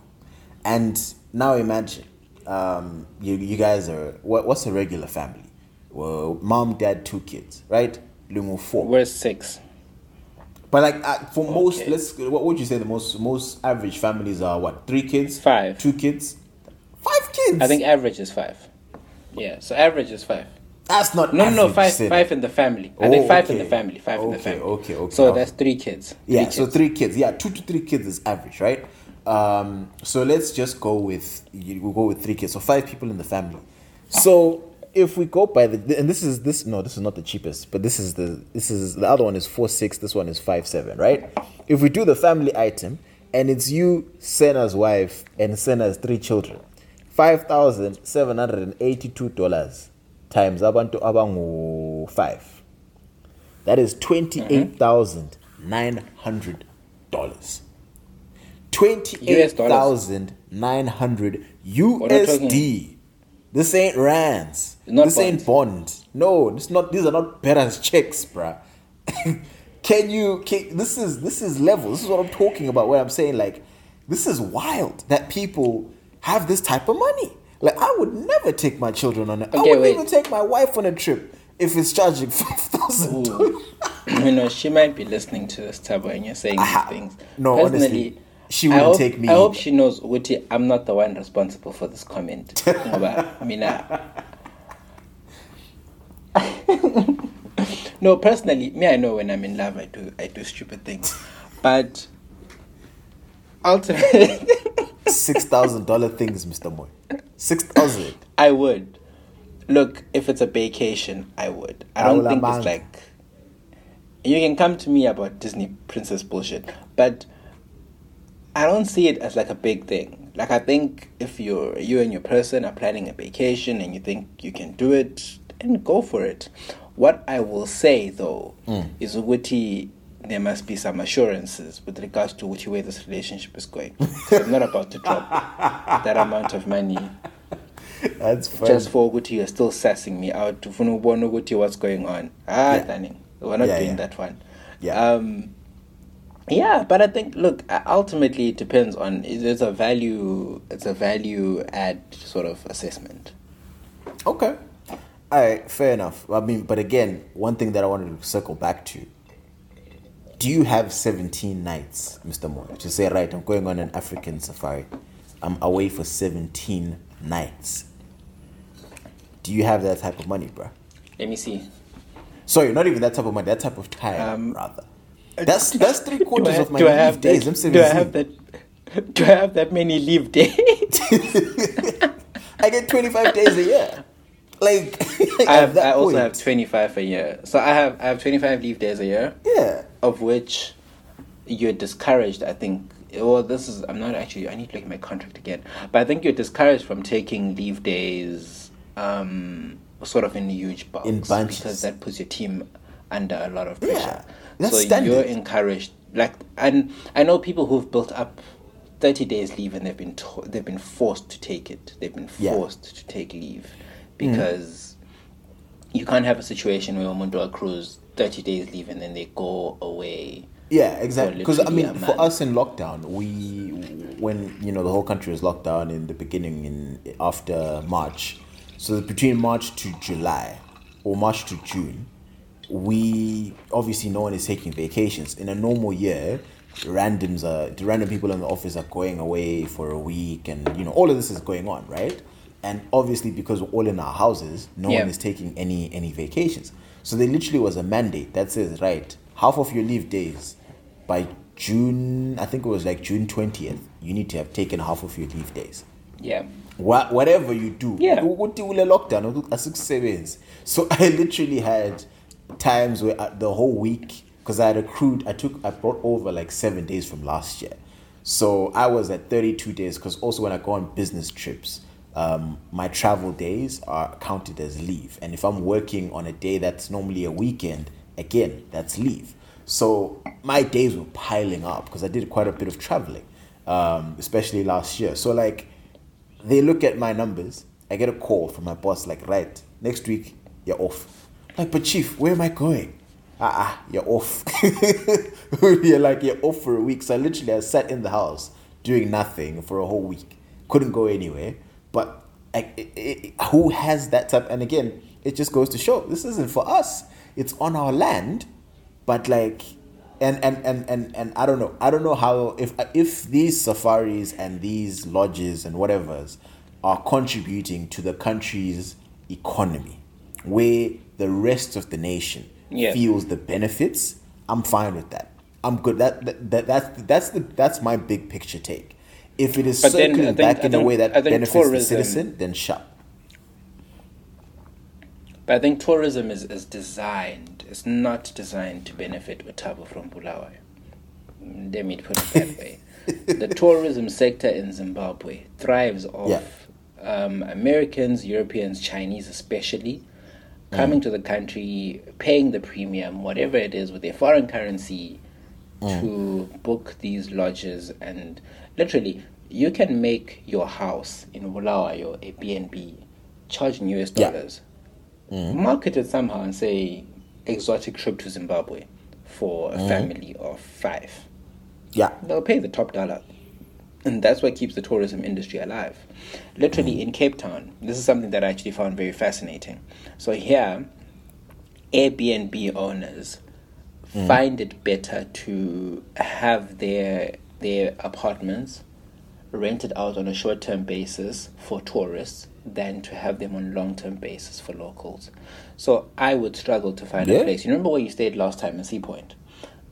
And now imagine, um, you, you guys are, what, what's a regular family? Well, mom, dad, two kids, right? Lungu, four. We're six. But like uh, for most, Okay. let's, what would you say the most, most average families are what? Three kids? Five. Two kids? Five kids? I think average is five. Yeah, so average is five. That's not No, no, no, five, Sid. five in the family. I Oh, think five in the family. Five in the family. okay, okay. So Okay. that's three kids. Yeah, Three so kids. three kids. Yeah, two to three kids is average, right? Um, so let's just go with you- we'll go with three kids. So five people in the family. So if we go by the and this is this no, this is not the cheapest, but this is the this is the other one is four six. This one is five seven, right? If we do the family item and it's you, Sena's wife, and Sena's three children, five thousand seven hundred and eighty-two dollars times abantu abangu five. That is twenty-eight thousand nine hundred dollars. Twenty-eight thousand nine hundred not talking- USD. This ain't rands. Not this ain't bond. No, this not. These are not parents' checks, bruh. can you? Can, this is this is level. This is what I'm talking about. Where I'm saying like, this is wild that people have this type of money. Like I would never take my children on. A, I Okay, wouldn't wait. even take my wife on a trip if it's charging five thousand you know, she might be listening to this table and you're saying Aha. these things. No, honestly, she I wouldn't hope, take me I hope she knows Uti, I'm not the one responsible for this comment. Ngoba mina No, personally, me I know when I'm in love I do I do stupid things. But ultimately six thousand dollar things, Mr. Moy. Six thousand. I would. Look, if it's a vacation, I would. I don't think it's like you can come to me about Disney princess bullshit, but I don't see it as like a big thing. Like I think if you're you and your person are planning a vacation and you think you can do it, then go for it. What I will say though hmm. is Uguti there must be some assurances with regards to which way this relationship is going. I'm not about to drop that amount of money That's funny. just for Uguti you're still sassing me out. Ukuthi what's going on. Ah, Yeah. we're not Yeah, doing yeah. that one. Yeah. Um, yeah, but I think look, uh, ultimately it depends on it's a value it's a value add sort of assessment. Okay. All right, fair enough. I mean, but again, one thing that I wanted to circle back to. Do you have 17 nights, Mr. Moore, to say, right, I'm going on an African safari. I'm away for 17 nights. Do you have that type of money, bruh? Let me see. Sorry, not even that type of money, that type of time, Um, rather. That's that's three quarters do of my do leave have days. that, I'm do I have that do I have that many leave days? I get 25 days a year. Like, I have I also point, have twenty five a year. So I have I have twenty five leave days a year. Yeah. of which you're discouraged. I think. Well, this is. I'm not actually. I need to look at my contract again. But I think you're discouraged from taking leave days, um, sort of in huge bulks, In bunches. because that puts your team under a lot of pressure. Yeah, that's so standard. you're encouraged. Like, and I know people who've built up. 30 days leave and they've been to- they've been forced to take it they've been Yeah. forced to take leave Mm-hmm. because you can't have a situation where umuntu accrues 30 days leave and then they go away Yeah, exactly. Because I mean, for us in lockdown, we when you know the whole country was locked down in the beginning in after March, so between March to July or March to June, we obviously no one is taking vacations. In a normal year, randoms are the random people in the office are going away for a week, and you know all of this is going on, right? And obviously, because we're all in our houses, no one is taking any any vacations. So there literally was a mandate that says, right, half of your leave days by June, I think it was like June twentieth, you need to have taken half of your leave days. yeah Wha- whatever you do Yeah. ukuthi ule lockdown ukuthi asikusebenzi so i literally had times where uh, the whole week because i had accrued i took i brought over like seven days from last year so i was at 32 days because also when i go on business trips um, my travel days are counted as leave and if i'm working on a day that's normally a weekend again that's leave so my days were piling up because i did quite a bit of traveling um, especially last year so like they look at my numbers. I get a call from my boss, like, right, next week you're off. Like, but chief, where am I going? Ah, ah you're off. you're like, you're off for a week. So literally, I sat in the house doing nothing for a whole week. Couldn't go anywhere. But like, it, it, who has that type? And again, it just goes to show this isn't for us. It's on our land, but like and and and and, and I don't know. I don't know how if if these safaris and these lodges and whatever's are contributing to the country's economy, where the rest of the nation Yeah. feels the benefits. I'm fine with that. I'm good. That, that, that that's that's the that's my big picture take. If it is But then circling think- back I in a way that think benefits the citizen, then shut. but i think tourism is, is designed it's not designed to benefit utabo from bulawayo Mm, let me put it that way the tourism sector in zimbabwe thrives off Yeah. um, americans europeans chinese especially coming to the country paying the premium whatever it is with their foreign currency to mm. book these lodges and literally you can make your house in Bulawayo a B&B charge in US Yeah. dollars. Mm. Market it somehow and say exotic trip to Zimbabwe for a mm. family of five. Yeah. they'll pay the top dollar. And that's what keeps the tourism industry alive. Literally in cape town this is something that i actually found very fascinating. So here Airbnb owners Mm. find it better to have their their apartments rented out on a short term basis for tourists than to have them on long term basis for locals. So I would struggle to find Yeah. a place. You remember where you stayed last time in Sea Point?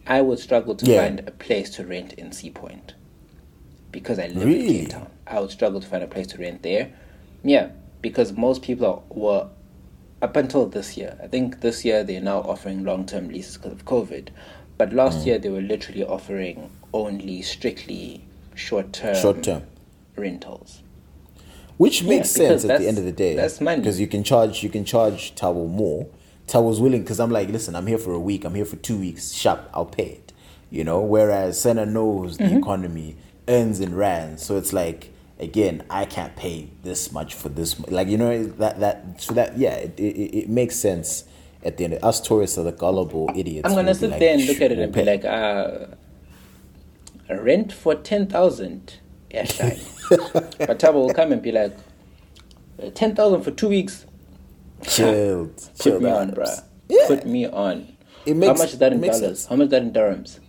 I would struggle to Yeah. find a place to rent in Sea Point because I live in Really? Cape Town. I would struggle to find a place to rent there. Yeah, because most people are, were up until this year. I think this year they're now offering long term leases because of COVID. But last Mm. year they were literally offering only strictly short term Short term. rentals. Which makes Yeah, sense at the end of the day. that's money. Because you can charge you can charge Towel more. Towel's willing because I'm like, listen, I'm here for a week, I'm here for two weeks, sharp, I'll pay it. You know, whereas Senna knows Mm-hmm. the economy earns in rands. So it's like again, I can't pay this much for this like you know that that so that yeah, it, it, it makes sense at the end. Us tourists are the gullible idiots. I'm gonna sit like, there and look at it and be like, uh, a rent for 10,000. Yeah, shy. but Tabo will come and be like, "Uh, 10,000 for two weeks. chilled, Put chilled me on, bruh. Yeah. Put me on. It How much is that in makes dollars? sense. How much is that in dirhams?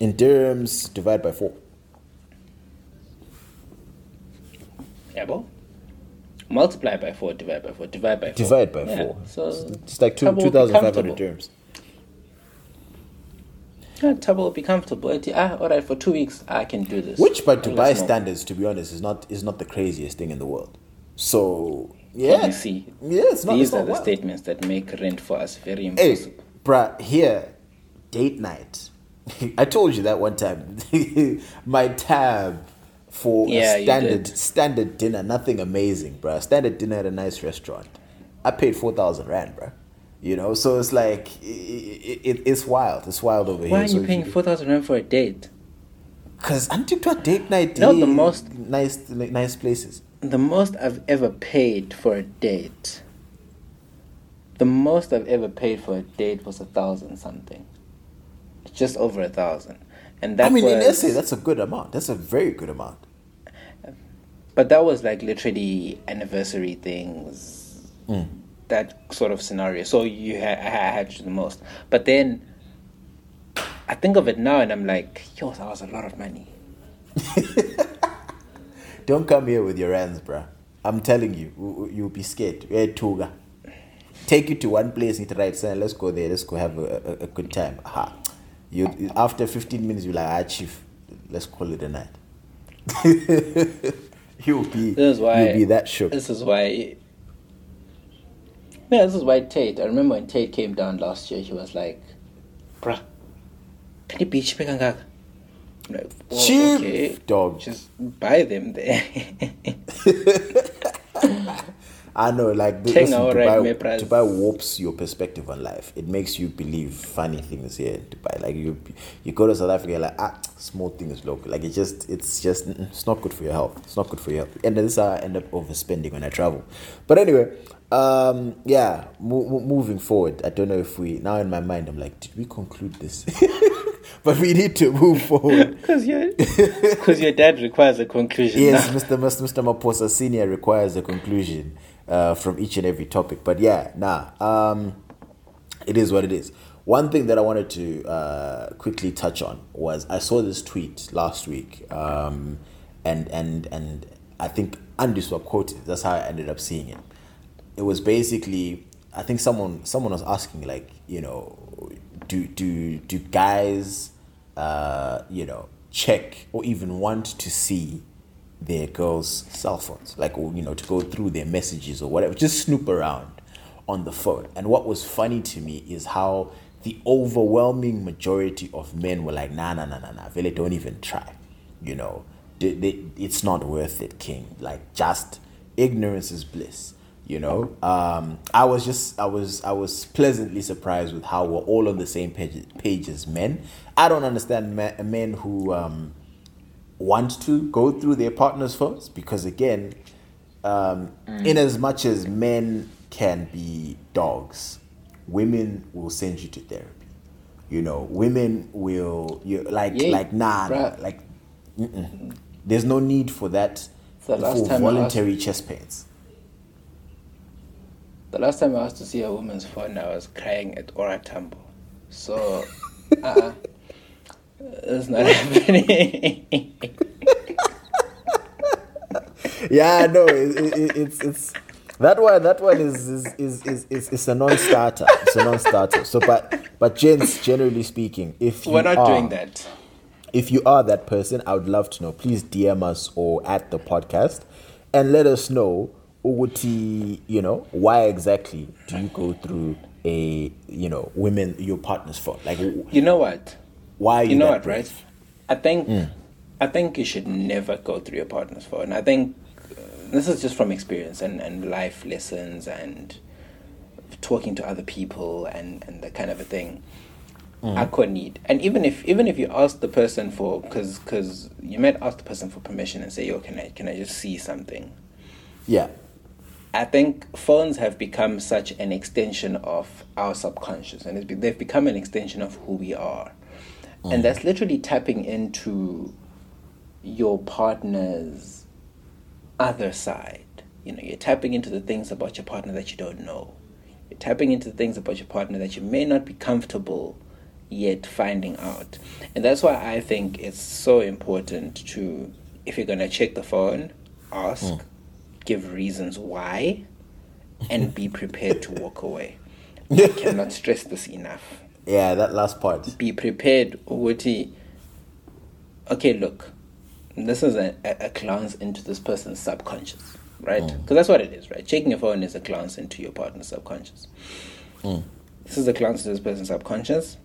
In dirhams, divide by four. Yeah, bro. Multiply by four, divide by four, divide by four. Divide by Yeah, four. So It's like two Tabo will be two thousand five hundred dirhams. Yeah, Tabo will be comfortable. Ah, all right, for two weeks, I can do this. Which, by Dubai standards, to be honest, is not is not the craziest thing in the world. So Can yeah, you see? yeah, it's not. These it's are not the wild. statements that make rent for us very Hey, impossible. bruh, here, date night. I told you that one time. My tab for Yeah, a standard standard dinner, nothing amazing, bruh. Standard dinner at a nice restaurant. I paid four thousand rand, bro. You know, so it's like it, it, it's wild. It's wild over Why here. Why are you if paying four thousand rand for a date? Because I'm to a date night. No, the eh, most- nice, nice places. The most I've ever paid for a date. The most I've ever paid for a date was a thousand something. Just over a thousand, and that I mean, was. in SA, that's a good amount. That's a very good amount. But that was like literally anniversary things, Mm. that sort of scenario. So you ha- I had to do the most. But then I think of it now and I'm like, yo, that was a lot of money. Don't come here with your hands, bruh. I'm telling you, you'll be scared. Hey, Tuga. Take you to one place, hit right, say, let's go there, let's go have a, a, a good time. Aha. You, after 15 minutes, you're like, ah, chief, let's call it a night. you'll be, This is why you'll be that shook. This is why. Yeah, this is why Tate. I remember when Tate came down last year. He was like, "Bruh, can you be cheap kangaka?" Like, "Oh, Cheap, okay. dog. Just buy them there." I know, like Take listen, Dubai, right. Dubai warps your perspective on life. It makes you believe funny things here in Dubai. Like you, you go to South Africa, you're like ah, small things local. Like it's just, it's just, it's not good for your health. It's not good for your health. And this is how I end up overspending when I travel. But anyway, um, yeah, mo- mo- moving forward. I don't know if we now in my mind, I'm like, did we conclude this? but we need to move forward. Because your, your dad requires a conclusion. Yes, now. Mr. Mr. Mr. Maposa Senior requires a conclusion uh, from each and every topic. But yeah, nah, um, it is what it is. One thing that I wanted to uh, quickly touch on was I saw this tweet last week, um, and and and I think Andy Swap quoted. That's how I ended up seeing it. It was basically I think someone someone was asking like you know do do do guys uh, you know check or even want to see their girls' cell phones, like you know, to go through their messages or whatever, just snoop around on the phone. And what was funny to me is how the overwhelming majority of men were like, nah, nah, nah, nah, nah, really don't even try. You know, it's not worth it, King. Like, just ignorance is bliss. You know, um, I was just, I was, I was pleasantly surprised with how we're all on the same page, page as men. I don't understand men, men who, um, want to go through their partner's phones because again um, in as much as men can be dogs women will send you to therapy. You know women will you like Yeah, like nah, nah like mm-mm. there's no need for that The last for voluntary chest pains. The last time I was to see a woman's phone, I was crying at OR Tambo. So, uh, it's not happening. yeah, no, it, it, it's it's that one. That one is is is is, is, is a non-starter. It's a non-starter. So, but but gents, generally speaking, if you We're not are, doing that. if you are that person, I would love to know. Please DM us or at the podcast and let us know Uguti, you know, why exactly do you go through a you know women your partner's phone? Like You know what? Why are you, You know that what, right? I think, I think you should never go through your partner's phone. I think uh, this is just from experience and, and life lessons and talking to other people and, and that kind of a thing. I could need, and even if even if you ask the person for, because because you might ask the person for permission and say, "Yo, can I can I just see something?" Yeah. I think phones have become such an extension of our subconscious, and it's be, they've become an extension of who we are, and mm. that's literally tapping into your partner's other side. You know, you're tapping into the things about your partner that you don't know. You're tapping into the things about your partner that you may not be comfortable yet finding out, and that's why I think it's so important to, if you're gonna check the phone, ask mm. give reasons why and be prepared to walk away. I cannot stress this enough. Yeah, that last part. Be prepared, Uguti. Okay, look, this is a, a, a glance into this person's subconscious, right? Mm. Because that's what it is, right? Checking your phone is a glance into your partner's subconscious. Mm. This is a glance into this person's subconscious.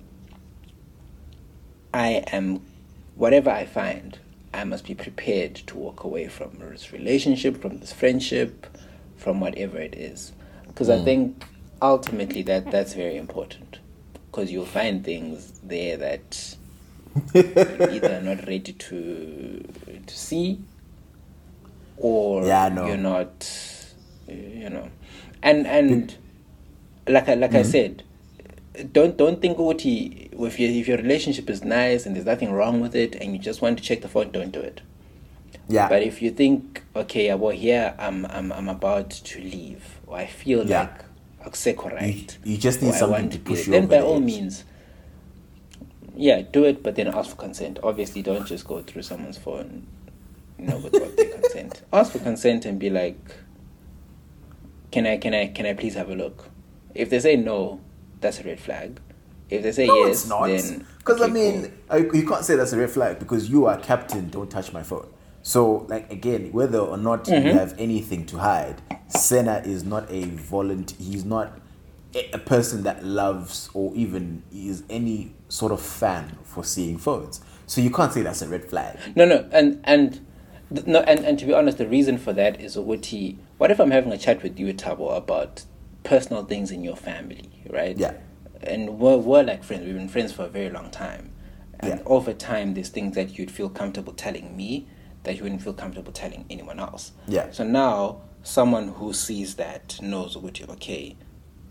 I am, whatever I find, I must be prepared to walk away from this relationship, from this friendship, from whatever it is. Because I mm. think ultimately that that's very important. Because you'll find things there that you either are not ready to to see, or Yeah, know. you're not, you know, and and like I like I mm-hmm. said, don't don't think Uti if your if your relationship is nice and there's nothing wrong with it and you just want to check the phone, don't do it. Yeah. But if you think, okay, well here I'm I'm I'm about to leave, or I feel Yeah. like Right, you just need or something to push you then by the all edge. means, yeah, do it, but then ask for consent. Obviously, don't just go through someone's phone, you know, without their consent. Ask for consent and be like, can I can I can I please have a look? If they say no, that's a red flag. If they say no, yes, it's not. then Because I mean. I, you can't say that's a red flag because you are captain. Don't touch my phone. So, like again, whether or not Mm-hmm. you have anything to hide, Senna is not a volunteer. He's not a, person that loves or even is any sort of fan for seeing phones. So you can't say that's a red flag. No, no, and and th- no, and, and to be honest, the reason for that is Uguti. What if I'm having a chat with you, Tabo, about personal things in your family, right? Yeah. And we're, we're like friends. We've been friends for a very long time, and Yeah. over time, there's things that you'd feel comfortable telling me that you wouldn't feel comfortable telling anyone else. Yeah. So now, someone who sees that knows Uguti. Okay.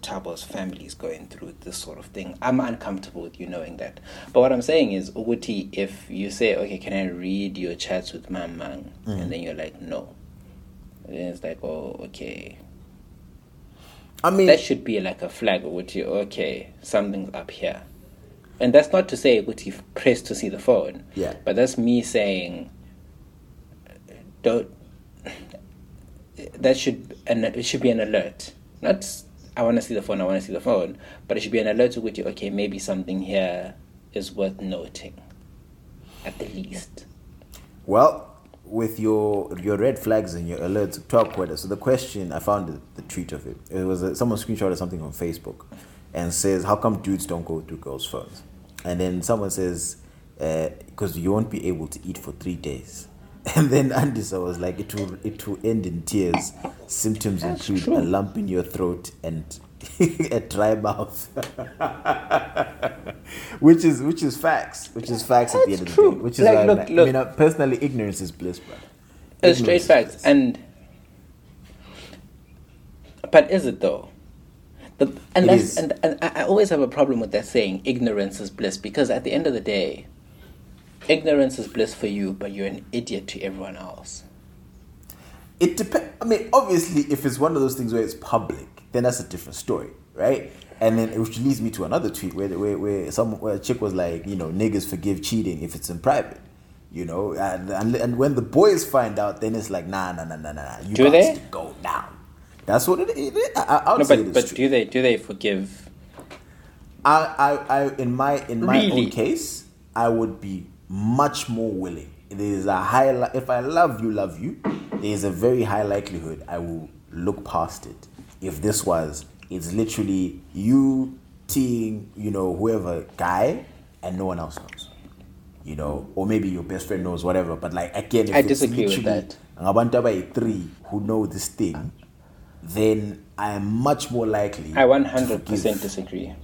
Tabo's family is going through this sort of thing. I'm uncomfortable with you knowing that. But what I'm saying is, Uguti, if you say, okay, can I read your chats with Mamang? Mm. And then you're like, no. And then it's like, oh, okay. I mean, That should be like a flag, Uguti, okay, something's up here. And that's not to say, Uguti, press to see the phone. Yeah. But that's me saying, don't. That should and it should be an alert. Not I want to see the phone. I want to see the phone, but it should be an alert to which okay, maybe something here is worth noting, at the least. Well, with your your red flags and your alerts, talk quota. So the question I found the, the of it. It was a, someone screenshotted something on Facebook, and says, "How come dudes don't go through girls' phones?" And then someone says, uh, "Because you won't be able to eat for three days." And then Andisa was like, "It will it will end in tears. Symptoms That's include true. a lump in your throat and a dry mouth." which is which is facts. Which is facts at the That's end of the day. Which is Like, why look, I look. mean, uh, personally, ignorance is bliss, bro. It's straight facts. And but is it though? The, and It that's is. and, and I I always have a problem with that saying ignorance is bliss because at the end of the day, ignorance is bliss for you, but you're an idiot to everyone else. It depends. I mean, obviously, if it's one of those things where it's public, then that's a different story, right? And then which leads me to another tweet where where, where some where a chick was like, you know, niggas forgive cheating if it's in private. You know, and, and, and when the boys find out, then it's like, nah, nah, nah, nah, nah. You Do they? to go down. That's what it is. I, I, would No, say but but true. do they do they forgive? I, I, I, in my in my Really? own case, I would be much more willing. There is a high li- if I love you, love you. There is a very high likelihood I will look past it. If this was, it's literally you teeing, you know, whoever guy, and no one else knows. You know, or maybe your best friend knows whatever. But like again, if I it's disagree with that. Ngabantu abayi three who know this thing, then I am much more likely. I one to hundred forgive. percent disagree.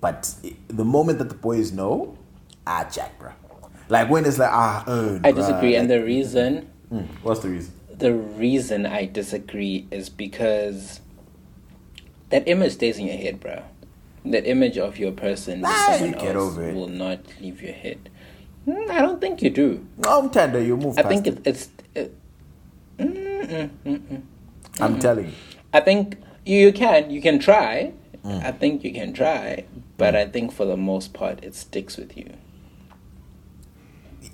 But the moment that the boys know, ah, Jack, bro. Like when it's like, ah, uh, I disagree, and the reason Mm, what's the reason? the reason I disagree is because that image stays in your head, bro. That image of your person someone get else over it. will not leave your head. Mm, I don't think you do. I'm tender. You move. I past think it. it, it's. It, mm, mm, mm, mm. I'm telling you. I think you, you can. You can try. Mm. I think you can try, but I think for the most part, it sticks with you.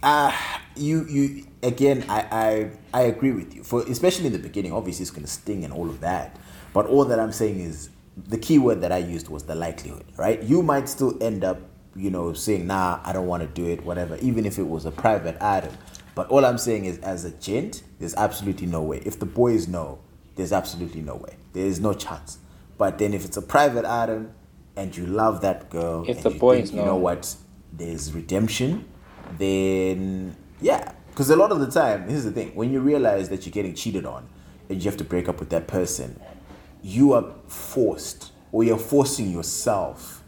Ah, you you again. I, I I agree with you. For especially in the beginning, obviously it's gonna sting and all of that. But all that I'm saying is the key word that I used was the likelihood. Right? You might still end up, you know, saying, "Nah, I don't want to do it," whatever. Even if it was a private item. But all I'm saying is, as a gent, there's absolutely no way. If the boys know, there's absolutely no way. There is no chance. But then if it's a private item and you love that girl, If and the you boys think, you know. what, there's redemption, then yeah. Because a lot of the time, here's the thing: when you realize that you're getting cheated on, and you have to break up with that person, you are forced, or you're forcing yourself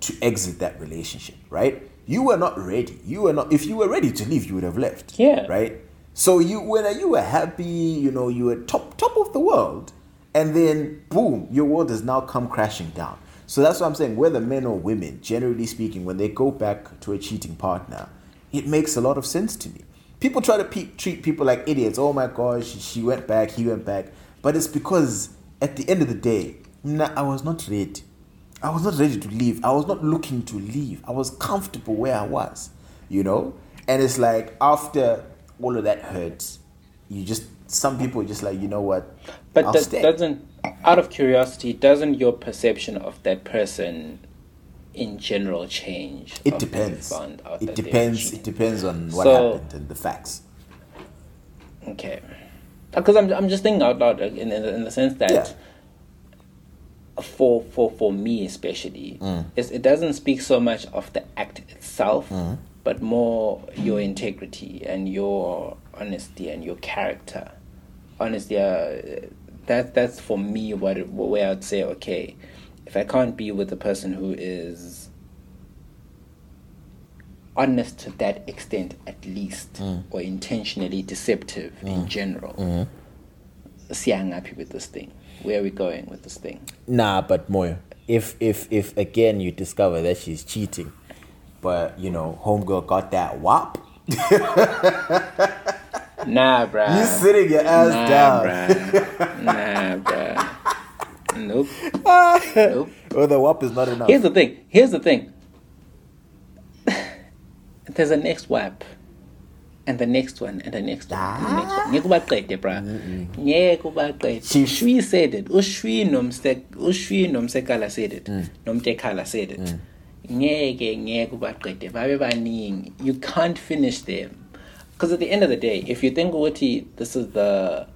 to exit that relationship. Right? You were not ready. You were not. If you were ready to leave, you would have left. Yeah. Right. So you when you were happy, you know, you were top top of the world, and then boom, your world has now come crashing down. So that's what I'm saying. Whether men or women, generally speaking, when they go back to a cheating partner, it makes a lot of sense to me. People try to pe- treat people like idiots. Oh my gosh, she, went back, he went back, but it's because at the end of the day, nah, I was not ready. I was not ready to leave. I was not looking to leave. I was comfortable where I was, you know? And it's like after all of that hurts, you just, some people are just like, you know what? But I'll that stay. doesn't, out of curiosity, doesn't your perception of that person in general change? It depends. It that they were depends. It depends on what So- happened and the facts. Okay. Because I'm, I'm just thinking out loud in, in, the- in the sense that Yeah. for, for, for me especially, Mm. it doesn't speak so much of the act itself, Mm. but more your integrity and your honesty and your character. Honestly, uh, that that's for me what it, where I'd say okay, if I can't be with a person who is honest to that extent at least Mm. or intentionally deceptive in general Mm-hmm. see i'm happy with this thing where are we going with this thing Nah, but Moya, if if if again you discover that she's cheating, but you know, homegirl got that wop, nah bruh you sitting your ass nah, down. bruh. nah bruh nope. Nope. Or the wop is not enough. here's the thing. Here's the thing. There's a next WAP and the next one and the next one and the next one. Ngeke ubaqede bra ngeke ubaqede She- said it. Ushwi nomsek ushwi nomsekala said it. Mm. Nomtekhala said it. Mm. Ngeke ngeke ubaqede babe baningi. You can't finish them. Because at the end of the day if you think ukuthi this is the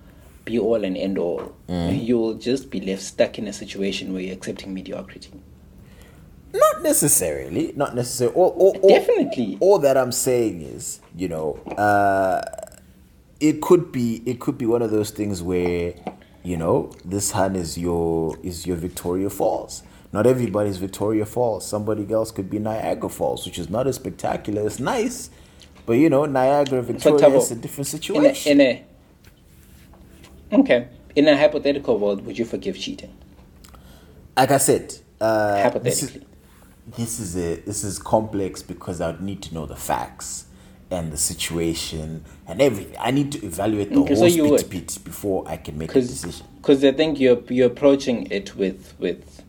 be all and end all you'll just be left stuck in a situation where you're accepting mediocrity Not necessarily. Not necessarily. All, all, all, Definitely. All that I'm saying is, you know, uh, it could be it could be one of those things where, you know, this hun is your is your Victoria Falls. Not everybody's Victoria Falls. Somebody else could be Niagara Falls, which is not as spectacular. It's nice, but you know, Niagara, Victoria is a different in a, situation. in a okay in a hypothetical world would you forgive cheating like I said, uh, this is, hypothetically this is a this is complex because I'd need to know the facts, and the situation and everything. I need to evaluate the Okay, whole bit bit before I can make a decision. because I think you're you're approaching it with with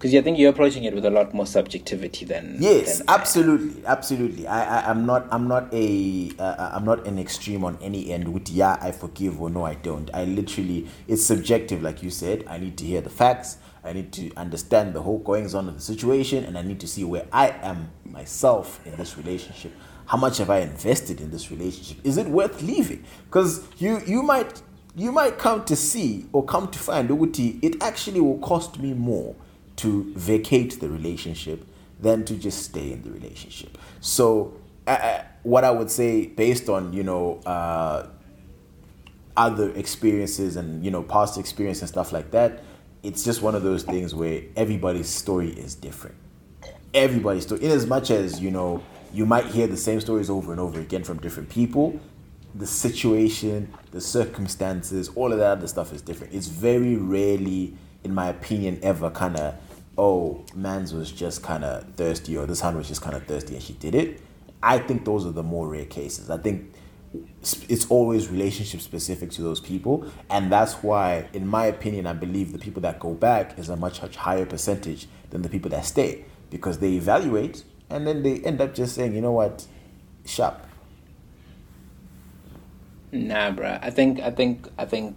because I think you're approaching it with a lot more subjectivity than Yes, than- absolutely, absolutely. I, I I'm not I'm not a uh, I'm not an extreme on any end. With yeah, I forgive or no, I don't. I literally it's subjective, like you said. I need to hear the facts. I need to understand the whole goings on of the situation, and I need to see where I am myself in this relationship. How much have I invested in this relationship? Is it worth leaving? Because you you might you might come to see or come to find Uguti, it actually will cost me more to vacate the relationship than to just stay in the relationship. So, uh, what I would say, based on you know uh, other experiences and you know past experience and stuff like that, it's just one of those things where everybody's story is different. Everybody's story, in as much as you know, you might hear the same stories over and over again from different people. The situation, the circumstances, all of that other stuff is different. It's very rarely, in my opinion, ever kind of, oh, man's was just kind of thirsty or this hand was just kind of thirsty and she did it. I think those are the more rare cases. I think it's always relationship specific to those people and that's why in my opinion i believe the people that go back is a much much higher percentage than the people that stay because they evaluate and then they end up just saying you know what shop Nah, bruh. I think I think I think.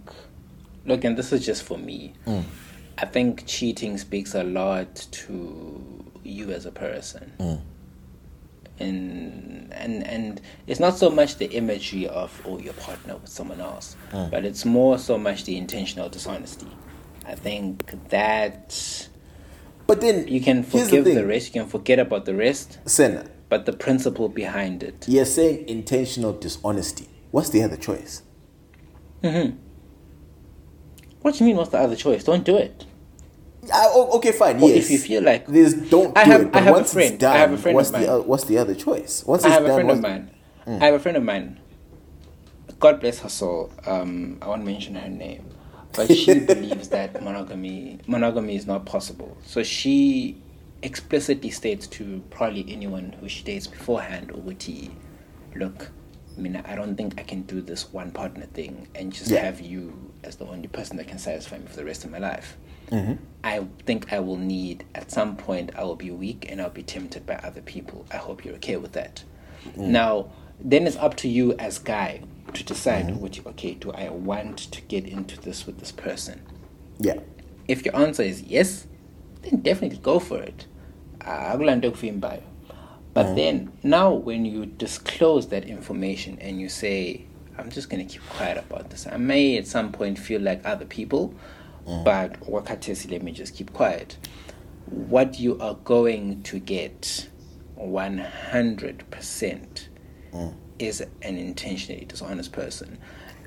Look, and this is just for me. Mm. I think cheating speaks a lot to you as a person. Mm. And and and it's not so much the imagery of oh your partner with someone else, mm. but it's more so much the intentional dishonesty. I think that but then you can forgive the, thing. rest, you can forget about the rest, Senna, but the principle behind it. you're saying intentional dishonesty what's the other choice mm-hmm. What do you mean? What's the other choice? Don't do it. Ah, oh, okay fine Well, yes if you feel like- this, don't I do have- it I have a once friend. it's done I have a friend what's of the mine. o- what's the other choice once I have a friend of mine. I have a friend of mine. God bless her soul. Um, I won't mention her name, but she believes that monogamy monogamy is not possible. So she explicitly states to probably anyone who she dates beforehand, Uguti, look, I mean, I don't think I can do this one partner thing and just Yeah. have you as the only person that can satisfy me for the rest of my life. Mm-hmm. I think I will need, at some point, I will be weak and I'll be tempted by other people. I hope you're okay with that. Mm. Now, then it's up to you as guy to decide, mm-hmm. what you, okay, do I want to get into this with this person? yeah If your answer is yes, then definitely go for it. Akulanda kuvimbayo. But then now when you disclose that information and you say, I'm just gonna keep quiet about this. I may at some point feel like other people, mm. but wakatesi let me just keep quiet. What you are going to get one hundred percent mm. is an intentionally dishonest person.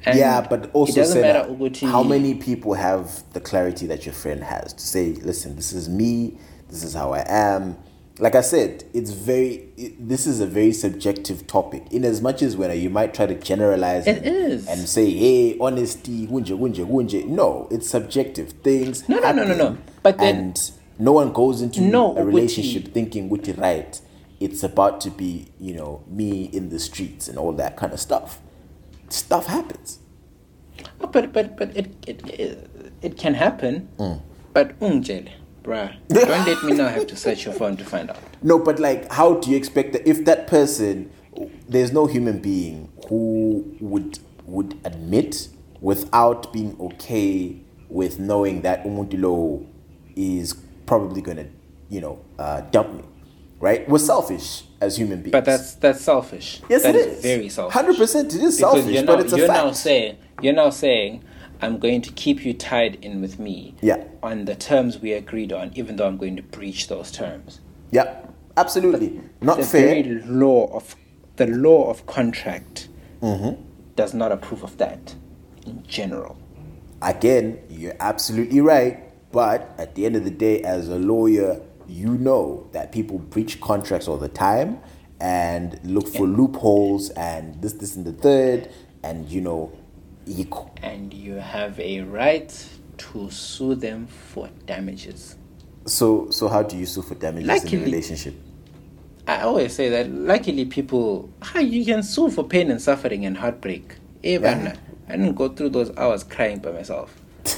And yeah, but also it doesn't matter Uguti- how many people have the clarity that your friend has to say, listen, this is me, this is how I am. Like I said, it's very. It, this is a very subjective topic. In as much as when you might try to generalize It and, is. and say, "Hey, honesty, wunje, wunje, wunje." No, it's subjective. Things No, no, no, no, no. But then- and no one goes into No, a relationship thinking, "Wuti, right." It's about to be, you know, me in the streets and all that kind of stuff. Stuff happens. But but but it it it, it can happen. Mm. But unjele, bruh, don't let me now have to search your phone to find out. No, but like, how do you expect that if that person, there's no human being who would would admit without being okay with knowing that Umuntilo is probably gonna, you know, uh, dump me, right? We're selfish as human beings. But that's that's selfish. yes, That it is is very selfish. Hundred percent, it is Because selfish, now, but it's a you're fact. now saying you're now saying I'm going to keep you tied in with me. Yeah. On the terms we agreed on, even though I'm going to breach those terms. yeah, absolutely, not the fair. very law of the law of contract Mm-hmm. does not approve of that in general. Again, you're absolutely right. But at the end of the day, as a lawyer, you know that people breach contracts all the time and look for loopholes and this, this, and the third. And, you know, and you have a right to sue them for damages. so so how do you sue for damages in a relationship? I always say that luckily people, how you can sue for pain and suffering and heartbreak. Even Yeah. I didn't go through those hours crying by myself.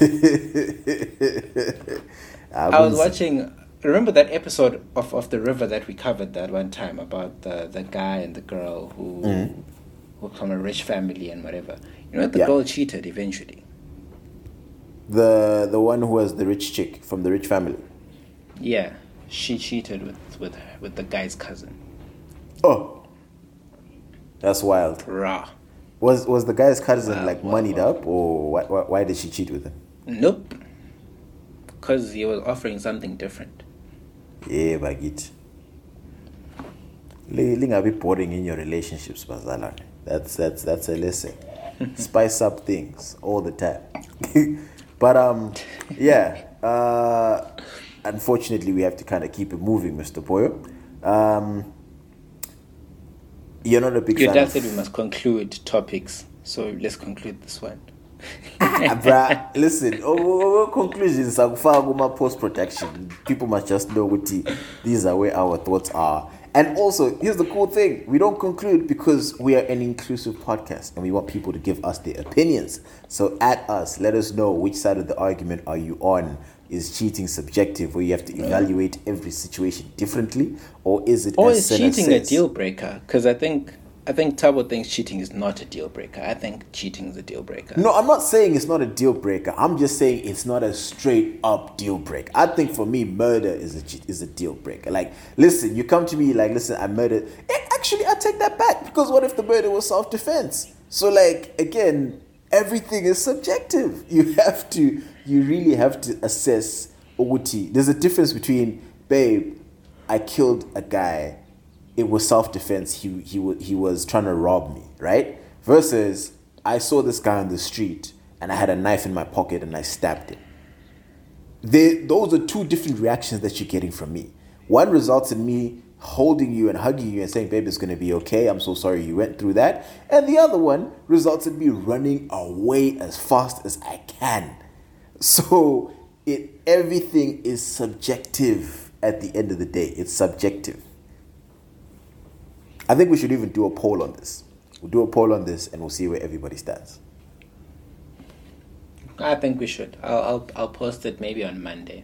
I was watching. Remember that episode of, of the river that we covered that one time about the, the guy and the girl who Mm-hmm. who from a rich family and whatever. You know, the Yeah. girl cheated eventually. the the one who was the rich chick from the rich family. Yeah, she cheated with with with the guy's cousin. Oh, that's wild. Raw. Was was the guy's cousin Wow, like wow, moneyed up, or why, why, why did she cheat with him? Nope. Because he was offering something different. Yeah, bagit. Lingabi boring in your relationships, Bazalane. That's that's that's a lesson. Spice up things all the time. but um, yeah. Uh, unfortunately, we have to kind of keep it moving, Mr. Boyo. Um, you're not a big Your fan. dad said we must conclude topics, so let's conclude this one. Ah, bruh, listen, oh, oh, oh, conclusions akufaka kuma post production. People must just know what these are where our thoughts are. And also, here's the cool thing: we don't conclude because we are an inclusive podcast, and we want people to give us their opinions. So, at us, let us know which side of the argument are you on. Is cheating subjective, where you have to evaluate every situation differently, or is it? Or is cheating a deal breaker? Because I think I think Tabo thinks cheating is not a deal breaker. I think cheating is a deal breaker. No, I'm not saying it's not a deal breaker. I'm just saying it's not a straight up deal breaker. I think for me, murder is a is a deal breaker. Like, listen, you come to me like, listen, I murdered. Eh, actually, I take that back because what if the murder was self defense? So, like, again, everything is subjective. You have to, you really have to assess. There's a difference between, babe, I killed a guy it was self defense. He he he was trying to rob me, right? Versus I saw this guy on the street and I had a knife in my pocket and I stabbed him. They, those are two different reactions that you're getting from me. One results in me holding you and hugging you and saying, "Babe, it's gonna be okay. I'm so sorry you went through that." And the other one results in me running away as fast as I can. So it everything is subjective at the end of the day. It's subjective. I think we should even do a poll on this. We'll do a poll on this and we'll see where everybody stands. I think we should. I'll, I'll I'll post it maybe on Monday.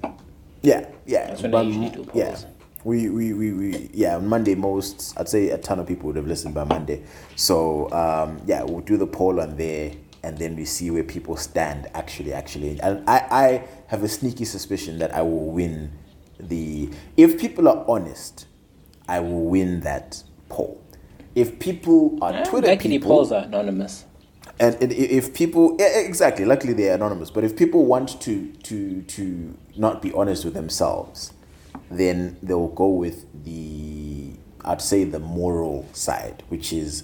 Yeah, yeah. That's when I usually do polls. Yeah. We, we, we, we, yeah, on Monday, most, I'd say a ton of people would have listened by Monday. So, um, yeah, we'll do the poll on there and then we see where people stand actually, actually. And I, I have a sneaky suspicion that I will win the, if people are honest, I will win that poll. If people are Eh, Twitter Luckily, people, polls are anonymous. and, and if people yeah, exactly luckily they're anonymous but if people want to to to not be honest with themselves then they'll go with the i'd say the moral side which is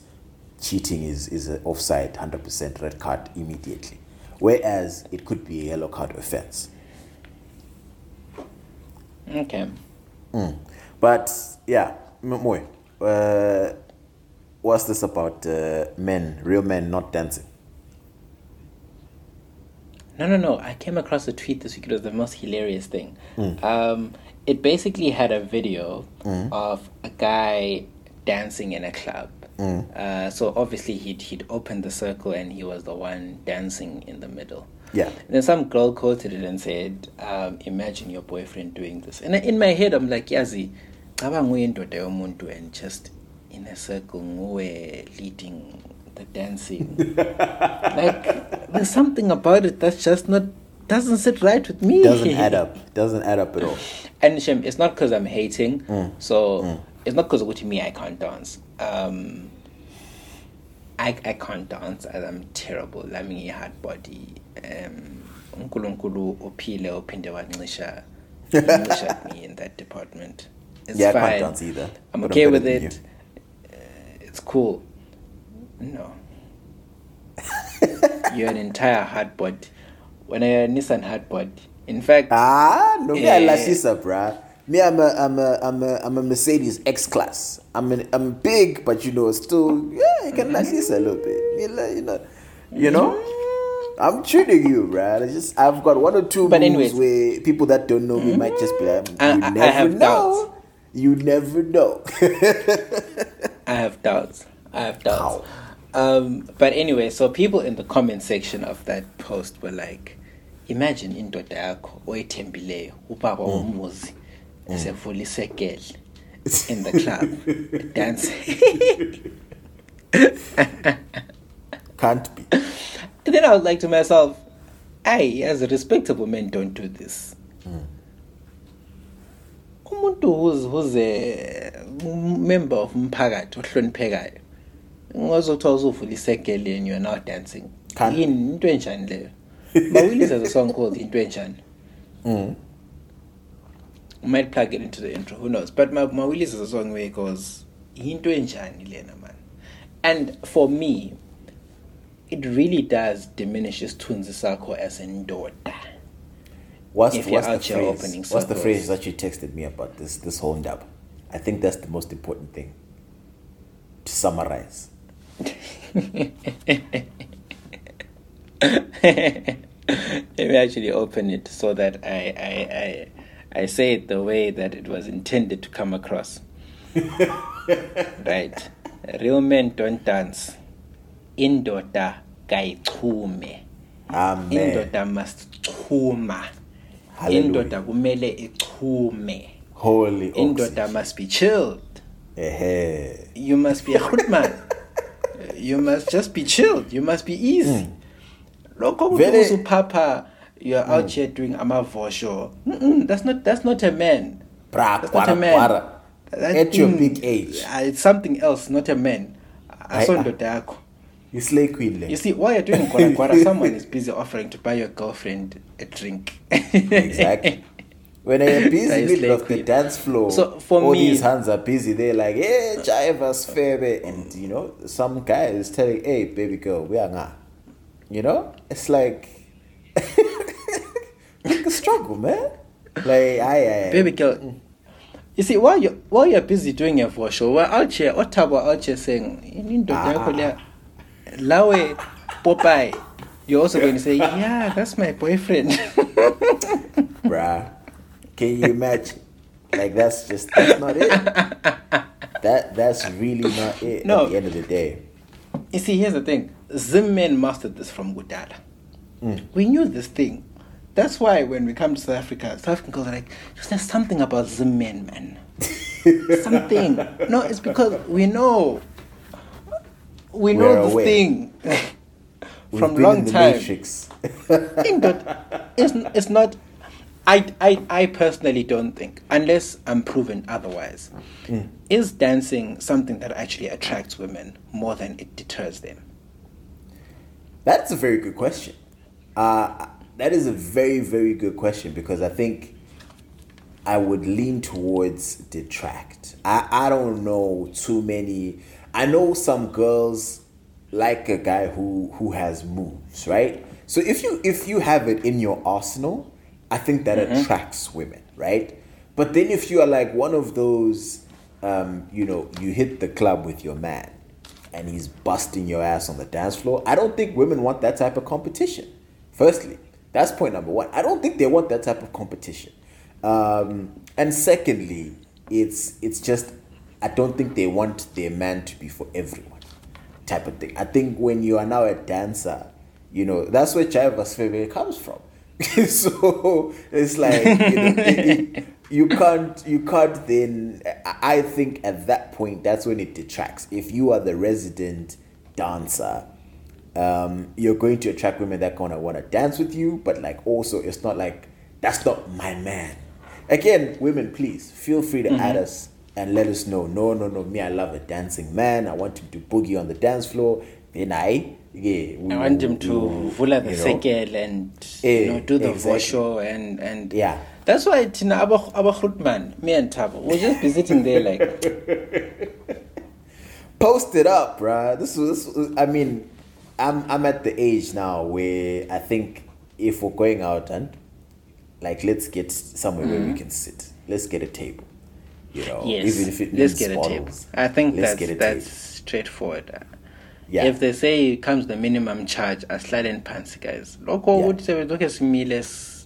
cheating is is an offside 100% red card immediately whereas it could be a yellow card offense Okay. but yeah M- Moy, uh, what's this about uh, men real men not dancing No, no, no. I came across a tweet this week. It was the most hilarious thing. Um, it basically had a video of a guy dancing in a club. Uh, so obviously he'd he'd opened the circle and he was the one dancing in the middle. Yeah. And then some girl quoted it and said, um, "Imagine your boyfriend doing this." And in my head, I'm like, "Yazi, cabanga uyindoda yomuntu and just in a circle, nguwe leading the dancing." like there's something about it that's just not doesn't sit right with me. doesn't add up doesn't add up at all And Shem, it's not because I'm hating. Mm. So it's not because of me I can't dance. Um, I I can't dance. and I'm terrible. I'm a hard body. Um, unkulunkulu uphile uphinde wancisha me in that department. It's Yeah, I fine. can't dance either, I'm but I'm okay with it. Uh, it's cool. No. You're an entire hard body. When a Nissan hard body. In fact, Ah, no, me I Eh. Lashisa, bruh. Me, I'm a, I'm a, I'm a, I'm a Mercedes X class. I'm, an, I'm big, but you know, still, yeah, you can Lashisa a little bit. You know, you know, you know. I'm treating you, bruh. It's just I've got one or two But moves anyways. where people that don't know me might just be like, you I, I, never I have know. doubts. You never know. I have doubts. I have doubts. Um, but anyway, so people in the comment section of that post were like, imagine indoda yakho oyithembileyo ubaba mm. womuzi mm. esevula isekele in the club dancing. Can't be. And then I was like to myself, I, as a respectable man, don't do this. Mm. Umuntu who's, who's a member of umphakathi ohloniphekayo ngozothiwa uzovula isekele and you're now dancing. Yini? Into enjani leyo? Mawillis has a song called into enjani? Mm. We might plug it into the intro who knows? But Ma- mawillis has a song where he goes into enjani lena man? And for me it really does diminish isithunzi sakho as indoda What's, If what's the phrase? opening What's the phrase that you texted me about this this whole dub? I think that's the most important thing. To summarize. Let me actually open it so that I, I, I, I say it the way that it was intended to come across. right. Real men don't dance. Indoda kayichume. Amen. Indoda must chuma. Indoda kumele ichume. Holy Indoda must be chilled. Ehe. You must be a good man. you must just be chilled. You must be easy. Lokho Vele- ukuthi upapa you're out here doing amavosho. Mm-mm, That's not that's not a man. Bra, That's not a man. That At your big age. uh, it's something else, not a man. I- Asondoda yakho. You slay queen. You see, while you're doing kwara kwara, someone is busy offering to buy your girlfriend a drink. Exactly. When you're busy That is middle of the dance floor, So, for all me- these hands are busy. They're like, "Hey, Jivas Febe," and you know, some guy is telling, "Hey, baby girl, we are nga." You know, it's like like a struggle, man. Like, I, I, Baby girl. Mm. You see, while you're while you're busy doing a for show, we're out here, Ottawa out here saying, "Indoda ah, yakho leya." Ah, Lawe Popeye, you're also going to say, Yeah, that's my boyfriend. bruh. Can you imagine? Like, that's just that's not it. That that's really not it. No. At the end of the day, you see, here's the thing. Zim men mastered this from Gudala. Mm. We knew this thing. That's why when we come to South Africa, South African girls are like, there's something about Zim men, man. something. No, it's because we know. We know We're this aware. thing from long in the time. Matrix. that it's, it's not I, I, I personally don't think unless i'm proven otherwise is dancing something that actually attracts women more than it deters them That's a very good question. Uh, that is a very, very good question because I think I would lean towards detract. I, I don't know too many. I know some girls like a guy who who has moves, right? So if you if you have it in your arsenal, I think that attracts women, right? But then if you are like one of those, um, you know, you hit the club with your man and he's busting your ass on the dance floor, I don't think women want that type of competition. Firstly, that's point number one. I don't think they want that type of competition. Um, and secondly, it's it's just I don't think they want their man to be for everyone type of thing. I think when you are now a dancer, you know, that's where Chivas Febe comes from. so it's like you, know, it- it- you can't you can't then I think at that point that's when it detracts. If you are the resident dancer, um, you're going to attract women that gonna want to dance with you, but like also it's not like that's not my man. Again, women, please feel free to add us and let us know. No, no, no. Me, I love a dancing man. I want him to boogie on the dance floor. Then I, yeah, we i want him to will, vula the sekel and Eh, you know, do the exactly. vosho and and Yeah. that's why tina abahrutman me and tabo we'll just be sitting there like post it up, bruh. This was, this was- I mean, I'm I'm at the age now where I think if we're going out and like let's get somewhere where we can sit. Let's get a table. You know, yes even if it let's get a table i think that's that's straightforward Yeah. if they say it comes the minimum charge asilale phansi guys lokho Yeah. ukuthi sebelokhu simile s-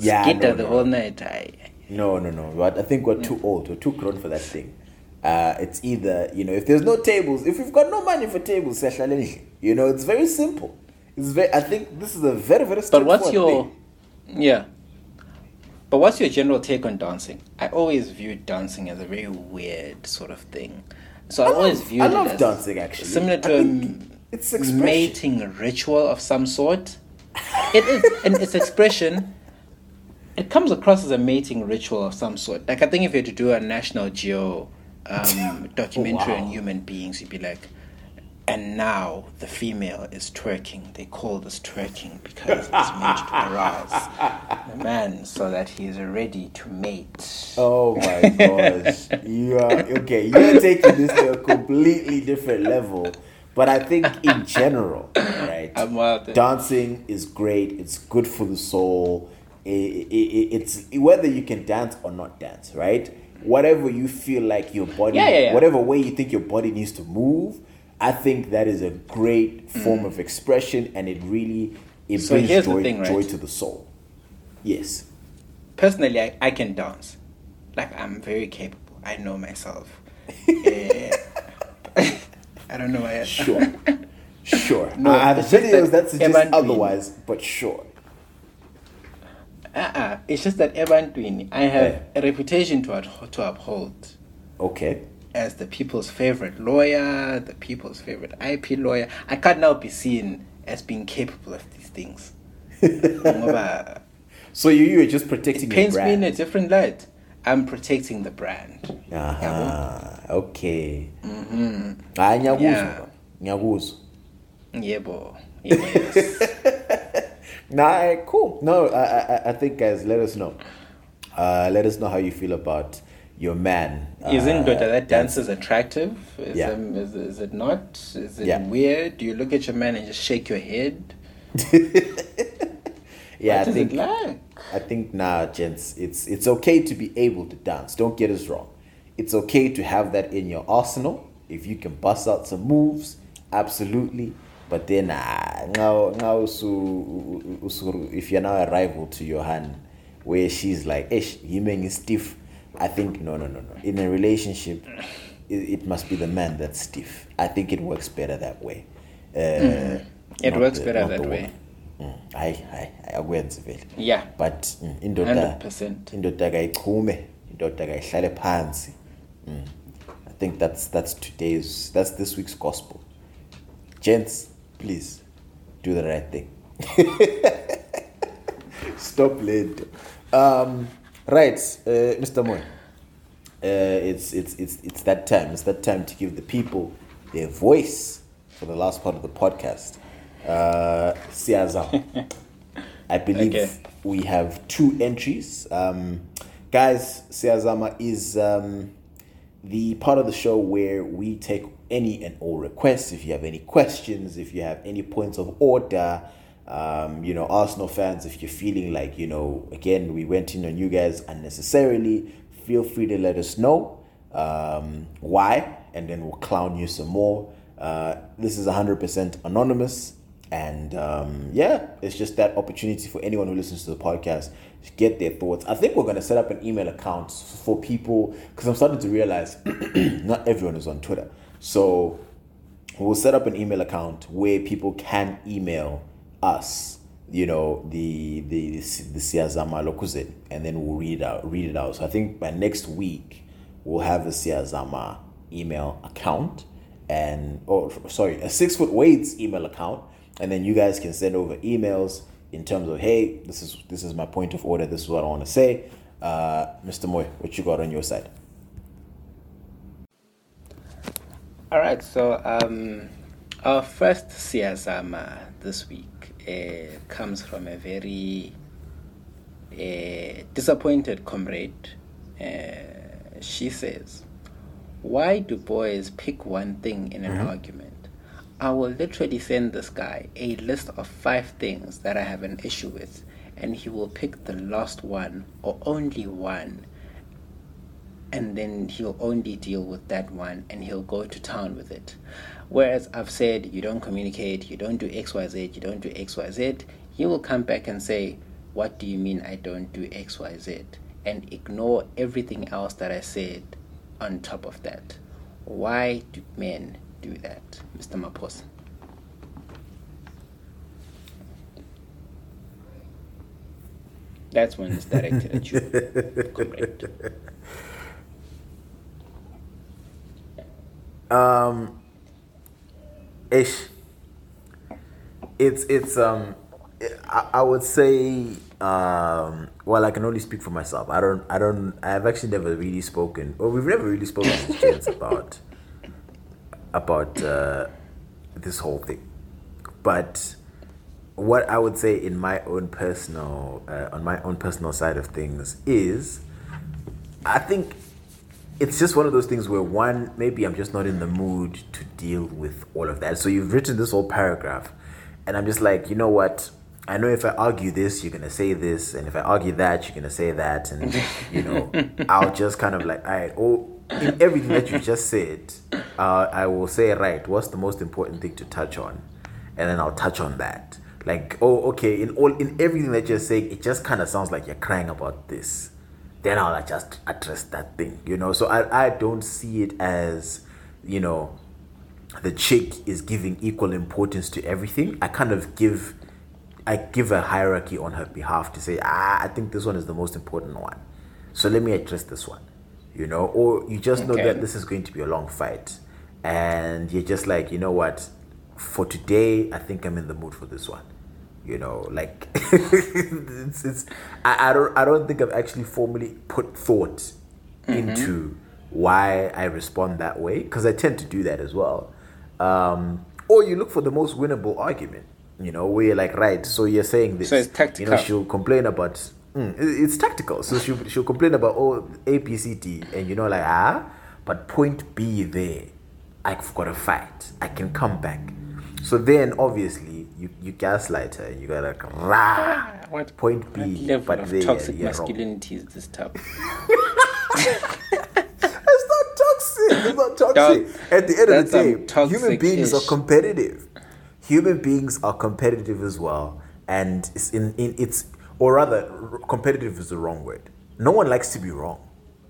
Yeah, skida no, the no. whole night hayi No, no, no. But I think we're too old. We're too grown for that thing. Uh, it's either you know if there's no tables, if we've got no money for tables, you know it's very simple. It's very. I think this is a very very. But what's your thing. yeah? But what's your general take on dancing? I always viewed dancing as a very weird sort of thing. So I, I always love- viewed I it as dancing, actually. similar to a it's expression. mating ritual of some sort. It is, and its expression. It comes across as a mating ritual of some sort. Like I think if you had to do a National Geo um, documentary on wow. human beings, you'd be like, and now the female is twerking. They call this twerking because it's meant to arouse the man so that he is ready to mate. Oh my gosh. You are okay, you're taking this to a completely different level. But I think in general, right? I'm wild. Eh? Dancing is great. It's good for the soul. I- I- I- it's whether you can dance or not dance, right? Whatever you feel like your body, Yeah, yeah, yeah. whatever way you think your body needs to move, I think that is a great form of expression, and it really it. So brings joy, thing, right? joy to the soul. Yes. personally I, I can dance like i'm very capable i know myself Eh, i don't know why Sure. Sure. No, I have videos that that suggest otherwise, but sure. uh-uh. it's just that Evan Twini, i have Yeah. a reputation to, ad- to uphold Okay. As the people's favorite lawyer the people's favorite ip lawyer i can't now be seen as being capable of these things So you you are just protecting it your paints me in a different light i'm protecting the brand Yabo? Aha. Okay. Mm-hmm. Hayi Yeah. ngiyakuzwa. Ngiyakuzwa. yebo yes. Nah, cool. No, I, I, I think guys, let us know. Uh, let us know how you feel about your man. Isn't uh, that dance is attractive? Is, Yeah. um, is, is it not? Is it Yeah. weird? Do you look at your man and just shake your head? Yeah, what I think it like? I think nah, gents, it's it's okay to be able to dance. Don't get us wrong. It's okay to have that in your arsenal. If you can bust out some moves, absolutely. But then, nah, now, now, so, so if you're now a rival to your hand, where she's like, "Ish, you is stiff," I think no, no, no, no. In a relationship, it, it must be the man that's stiff. I think it works better that way. Uh, It works the- better that way. woman. Mm, hayi hayi akwenzi vele Yeah. but mm, indoda 100%. indoda kayichume indoda kayihlale phansi mm. i think that's that's today's that's this week's gospel gents please do the right thing stop late um right uh, mr moy uh, it's it's it's it's that time. It's that time to give the people their voice for the last part of the podcast. Uh, I believe Okay. we have two entries. Um, guys, Siazama is um, the part of the show where we take any and all requests. If you have any questions, if you have any points of order, um, you know, Arsenal fans, if you're feeling like, you know, again, we went in on you guys unnecessarily, feel free to let us know um, why, and then we'll clown you some more. Uh, this is 100% anonymous. And um, yeah, it's just that opportunity for anyone who listens to the podcast to get their thoughts. I think we're going to set up an email account for people because I'm starting to realize not everyone is on Twitter. So we'll set up an email account where people can email us, you know, the the the, the Siazama Lokuzin, and then we'll read it out read it out. So I think by next week we'll have a Siazama email account and oh sorry, a six foot weights email account, and then you guys can send over emails in terms of hey, this is this is my point of order, this is what I want to say. Uh, Mr. Moy, what you got on your side? All right, so um, our first Siazama this week uh, comes from a very uh, disappointed comrade. Uh, she says, Why do boys pick one thing in an argument? I will literally send this guy a list of five things that I have an issue with, and he will pick the last one or only one and then he'll only deal with that one and he'll go to town with it. Whereas I've said you don't communicate, you don't do XYZ, you don't do XYZ, he will come back and say, What do you mean I don't do XYZ? and ignore everything else that I said on top of that. Why do men do that, Mr. Mapos? That's when it's directed at you. Correct. Um, ish. It's it's um, I, I would say um. Well, I can only speak for myself. I don't. I don't. I've actually never really spoken. or we've never really spoken to James about about uh, this whole thing. But what I would say in my own personal, uh, on my own personal side of things is, I think it's just one of those things where one maybe i'm just not in the mood to deal with all of that. So you've written this whole paragraph and i'm just like you know what? I know if i argue this you're gonna say this and if i argue that you're gonna say that and you know i'll just kind of like all right oh in everything that you just said uh, i will say right what's the most important thing to touch on? And then i'll touch on that. Like oh okay in all in everything that you're saying it just kind of sounds like you're crying about this then I'll just address that thing, you know. So I, I don't see it as, you know, the chick is giving equal importance to everything. I kind of give I give a hierarchy on her behalf to say, ah, I think this one is the most important one. So let me address this one. You know, or you just know that this is going to be a long fight. And you're just like, you know what, for today, I think I'm in the mood for this one you know like it's, it's I, I don't i don't think i've actually formally put thought into why i respond that way because i tend to do that as well. Um or you look for the most winnable argument you know where you're like right so you're saying this So it's tactical. you know she'll complain about mm, it's tactical. So she'll, she'll complain about oh a b c d and you know like ah but point b there i've got a fight. I can come back. So then obviously you, you gaslight her you gotta like, rah, What point what b level but of there toxic you're wrong. masculinity is this type? It's not toxic. It's not toxic. At the end of the um, day, human beings are competitive. Human beings are competitive as well, and it's in, in it's or rather, competitive is the wrong word. No one likes to be wrong,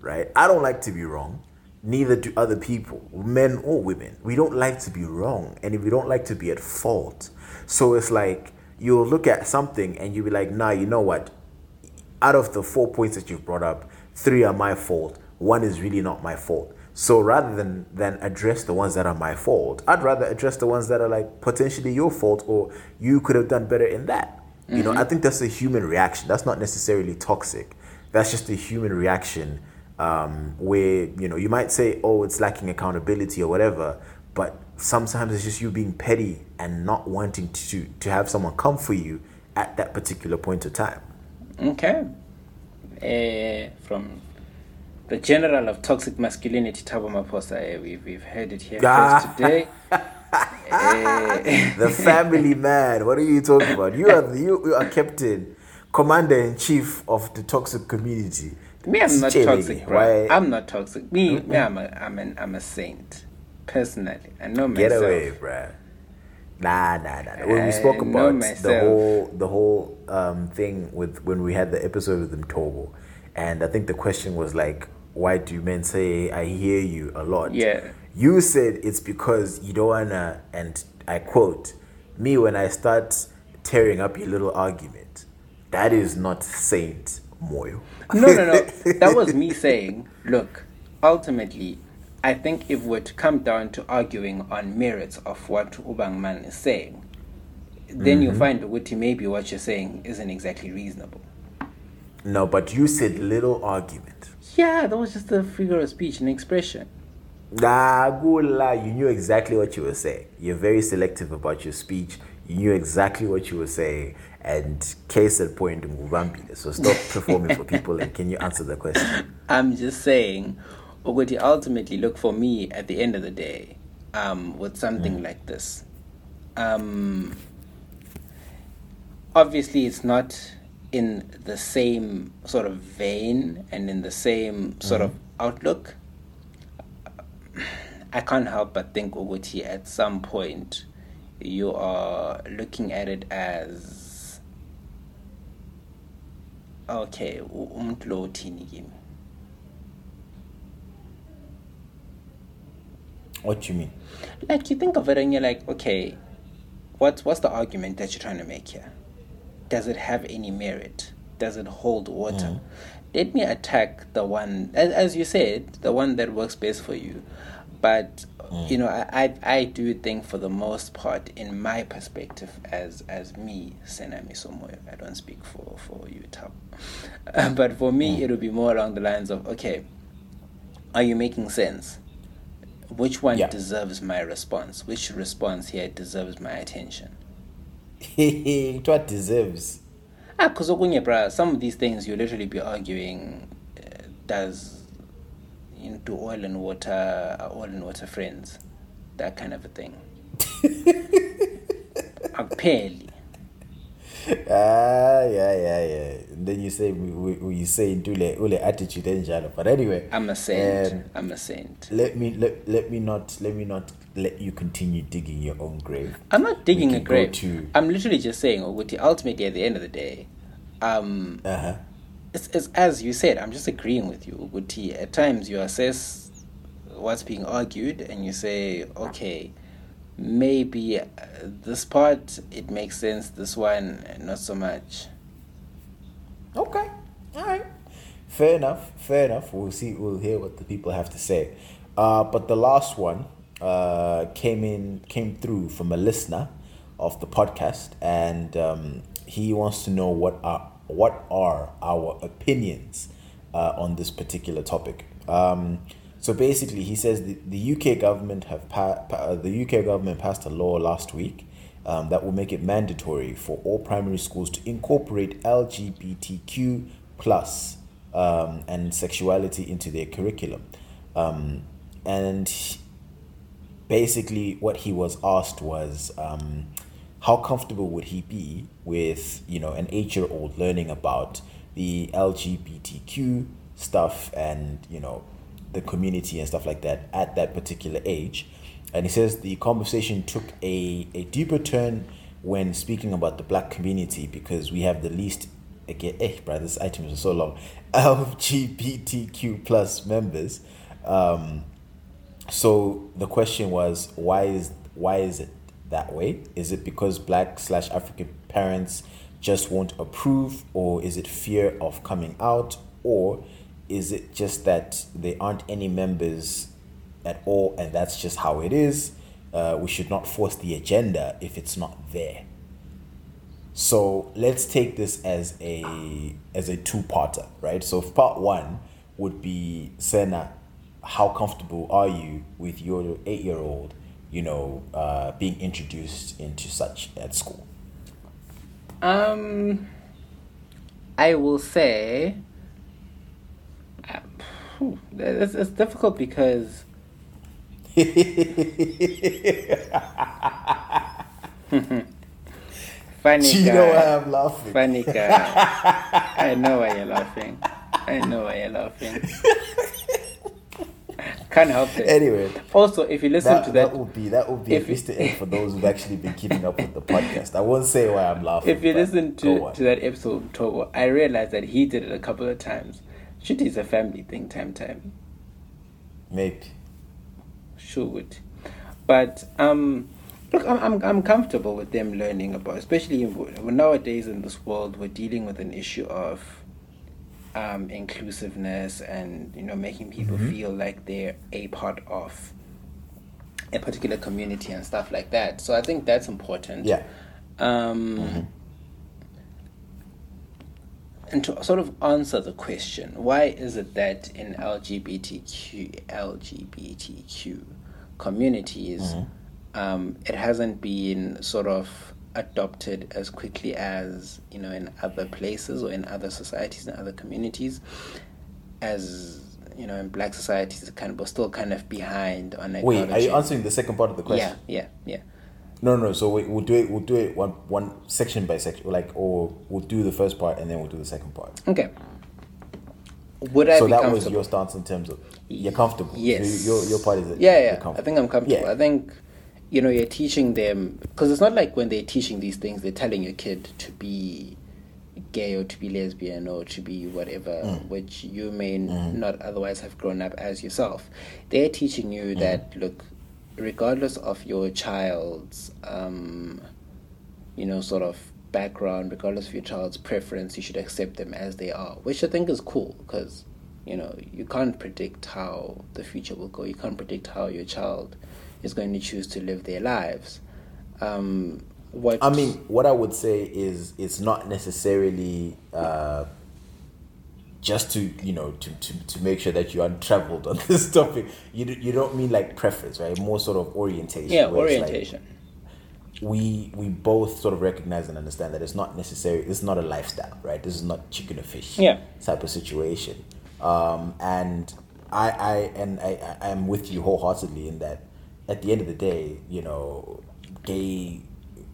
right? I don't like to be wrong. Neither do other people, men or women. We don't like to be wrong, and if we don't like to be at fault. So it's like you'll look at something and you'll be like, "Nah, you know what? out of the four points that you've brought up, three are my fault. One is really not my fault. So rather than than address the ones that are my fault, I'd rather address the ones that are like potentially your fault or you could have done better in that. You know, I think that's a human reaction. That's not necessarily toxic. That's just a human reaction um, where you know you might say, "Oh, it's lacking accountability" or whatever, but sometimes it's just you being petty and not wanting to to have someone come for you at that particular point of time. Okay. Uh, from the general of toxic masculinity, Tabo Maposa, uh, we've, we've heard it here Ah. first today. Eh, the family man. What are you talking about? You are the, you, you are captain, commander in chief of the toxic community. me, I'm not Chelele, toxic, bro. why- I'm not toxic. Me, me I'm, a, I'm, an, I'm a saint. Personally, I know myself. Get away, bruh. Nah, nah, nah. nah. When we spoke about the whole the whole um, thing with when we had the episode with Mtobo, and I think the question was like, why do men say I hear you a lot? Yeah. You said it's because you don't wanna, and I quote, me when I start tearing up your little argument. That is not Saint Moyo. No, no, no. That was me saying, look, ultimately, I think if we're to come down to arguing on merits of what Ubangman is saying, then you'll mm-hmm. find Uguti maybe what you're saying isn't exactly reasonable. No, but you said little argument. Yeah, that was just a figure of speech and expression. Nah, lie. You knew exactly what you were saying. You're very selective about your speech. You knew exactly what you were saying. And case at point. So stop performing for people and can you answer the question? I'm just saying, Uguti, ultimately, look for me at the end of the day um, with something like this. Um, obviously, it's not in the same sort of vein and in the same sort of outlook. I can't help but think, Uguti, at some point, you are looking at it as okay u- umuntu What do you mean? like you think of it and you're like okay what's what's the argument that you're trying to make here? Does it have any merit? Does it hold water? Let me attack the one as, as you said the one that works best for you. But you know I, I i do think for the most part in my perspective as as me senami somoyo i don't speak for for you Tab. Uh, but for me it would be more along the lines of okay are you making sense which one Yeah. deserves my response which response here deserves my attention what deserves? ah because bra some of these things you literally be arguing uh, does you know, do oil and water are oil and water friends that kind of a thing apparently Ah, yeah, yeah, yeah. Then you say we, we, we you say into le ule attitude enjalo. But anyway, i'm a saint um, i'm a saint let me let, let me not let me not let you continue digging your own grave. i'm not digging a grave to- i'm literally just saying Oguti, ultimately at the end of the day um Uh huh. it's, it's as you said i'm just agreeing with you Uguti. at times you assess what's being argued and you say okay maybe uh, this part it makes sense this one not so much Okay. All right. Fair enough. Fair enough. We'll see. We'll hear what the people have to say. Uh, but the last one uh, came in, came through from a listener of the podcast, and um, he wants to know what are what are our opinions uh, on this particular topic. Um, so basically, he says the, the UK government have pa- pa- uh, the UK government passed a law last week um, that will make it mandatory for all primary schools to incorporate LGBTQ plus um, and sexuality into their curriculum. Um, and basically, what he was asked was, um, how comfortable would he be with you know an eight-year-old learning about the LGBTQ stuff and you know the community and stuff like that at that particular age? And he says the conversation took a, a deeper turn when speaking about the black community because we have the least again eh bro this item is so long LGBTQ plus members. Um, so the question was why is why is it that way? Is it because black slash African parents just won't approve, or is it fear of coming out, or is it just that there aren't any members at all, and that's just how it is? Uh, we should not force the agenda if it's not there. So let's take this as a as a two-parter, right? So part one would be Sena, how comfortable are you with your eight-year-old, you know, uh, being introduced into such at school? um i will say it's, it's difficult because funny you guy. I'm laughing? Funny guy. I know why you're laughing. I know why you're laughing. Can't help it. Anyway, Also, if you listen that, to that that, would be that would be a if you- Easter egg for those who've actually been keeping up with the podcast. I won't say why I'm laughing. if you listen to, to that episode of Togo, I realized that he did it a couple of times. Should is a family thing, time time. maybe. Should, but um, look, I'm I'm I'm comfortable with them learning about, especially in, nowadays in this world, we're dealing with an issue of um, inclusiveness and you know making people feel like they're a part of a particular community and stuff like that. So I think that's important. Yeah. Um, And to sort of answer the question, why is it that in LGBTQ LGBTQ communities, um, it hasn't been sort of adopted as quickly as you know in other places or in other societies and other communities, as you know in black societies, kind of we're still kind of behind on Wait, are you answering the second part of the question? Yeah, yeah, yeah. No, no. So we, we'll do it. We'll do it one one section by section, like, or we'll do the first part and then we'll do the second part. Okay. Would I so that was your stance in terms of you're comfortable. So Yes. your your part is that yeah, you're yeah. I think I'm comfortable. Yeah. I think, you know, you're teaching them because it's not like when they're teaching these things, they're telling your kid to be, gay or to be lesbian or to be whatever, Mm. which you may Mm-hmm. not otherwise have grown up as yourself. They're teaching you Mm-hmm. that, look, regardless of your child's, um, you know, sort of background, regardless of your child's preference, you should accept them as they are, which I think is cool because, you know, you can't predict how the future will go. You can't predict how your child is going to choose to live their lives. Um, what I mean, what I would say is it's not necessarily uh, just to you know to, to, to make sure that you're untraveled on this topic. You you don't mean like preference, right? More sort of orientation. yeah, it's like orientation. we we both sort of recognize and understand that it's not necessary. It's not a lifestyle, right? This is not chicken or fish. Yeah. Type of situation. Um, and I I and I I am with you wholeheartedly in that. At the end of the day, you know, gay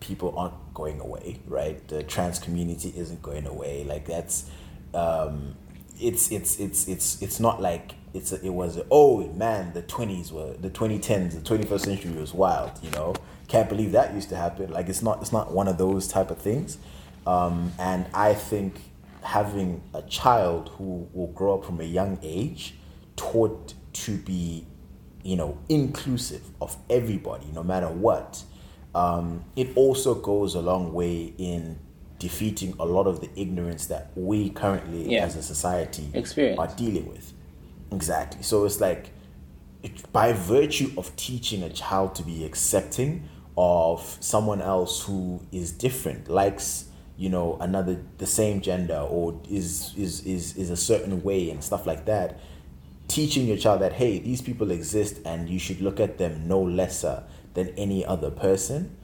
people aren't going away, right? The trans community isn't going away. Like that's, um, it's it's it's it's it's not like it's a, it was a, oh man the twenties were the twenty tens the twenty first century was wild. You know, can't believe that used to happen. Like it's not it's not one of those type of things. Um, and I think having a child who will grow up from a young age taught to be you know inclusive of everybody no matter what um, it also goes a long way in defeating a lot of the ignorance that we currently Yeah. as a society Experience. are dealing with exactly so it's like it, by virtue of teaching a child to be accepting of someone else who is different likes you know another the same gender or is is is, is a certain way and stuff like that teaching your child that hey these people exist and you should look at them no lesser than any other person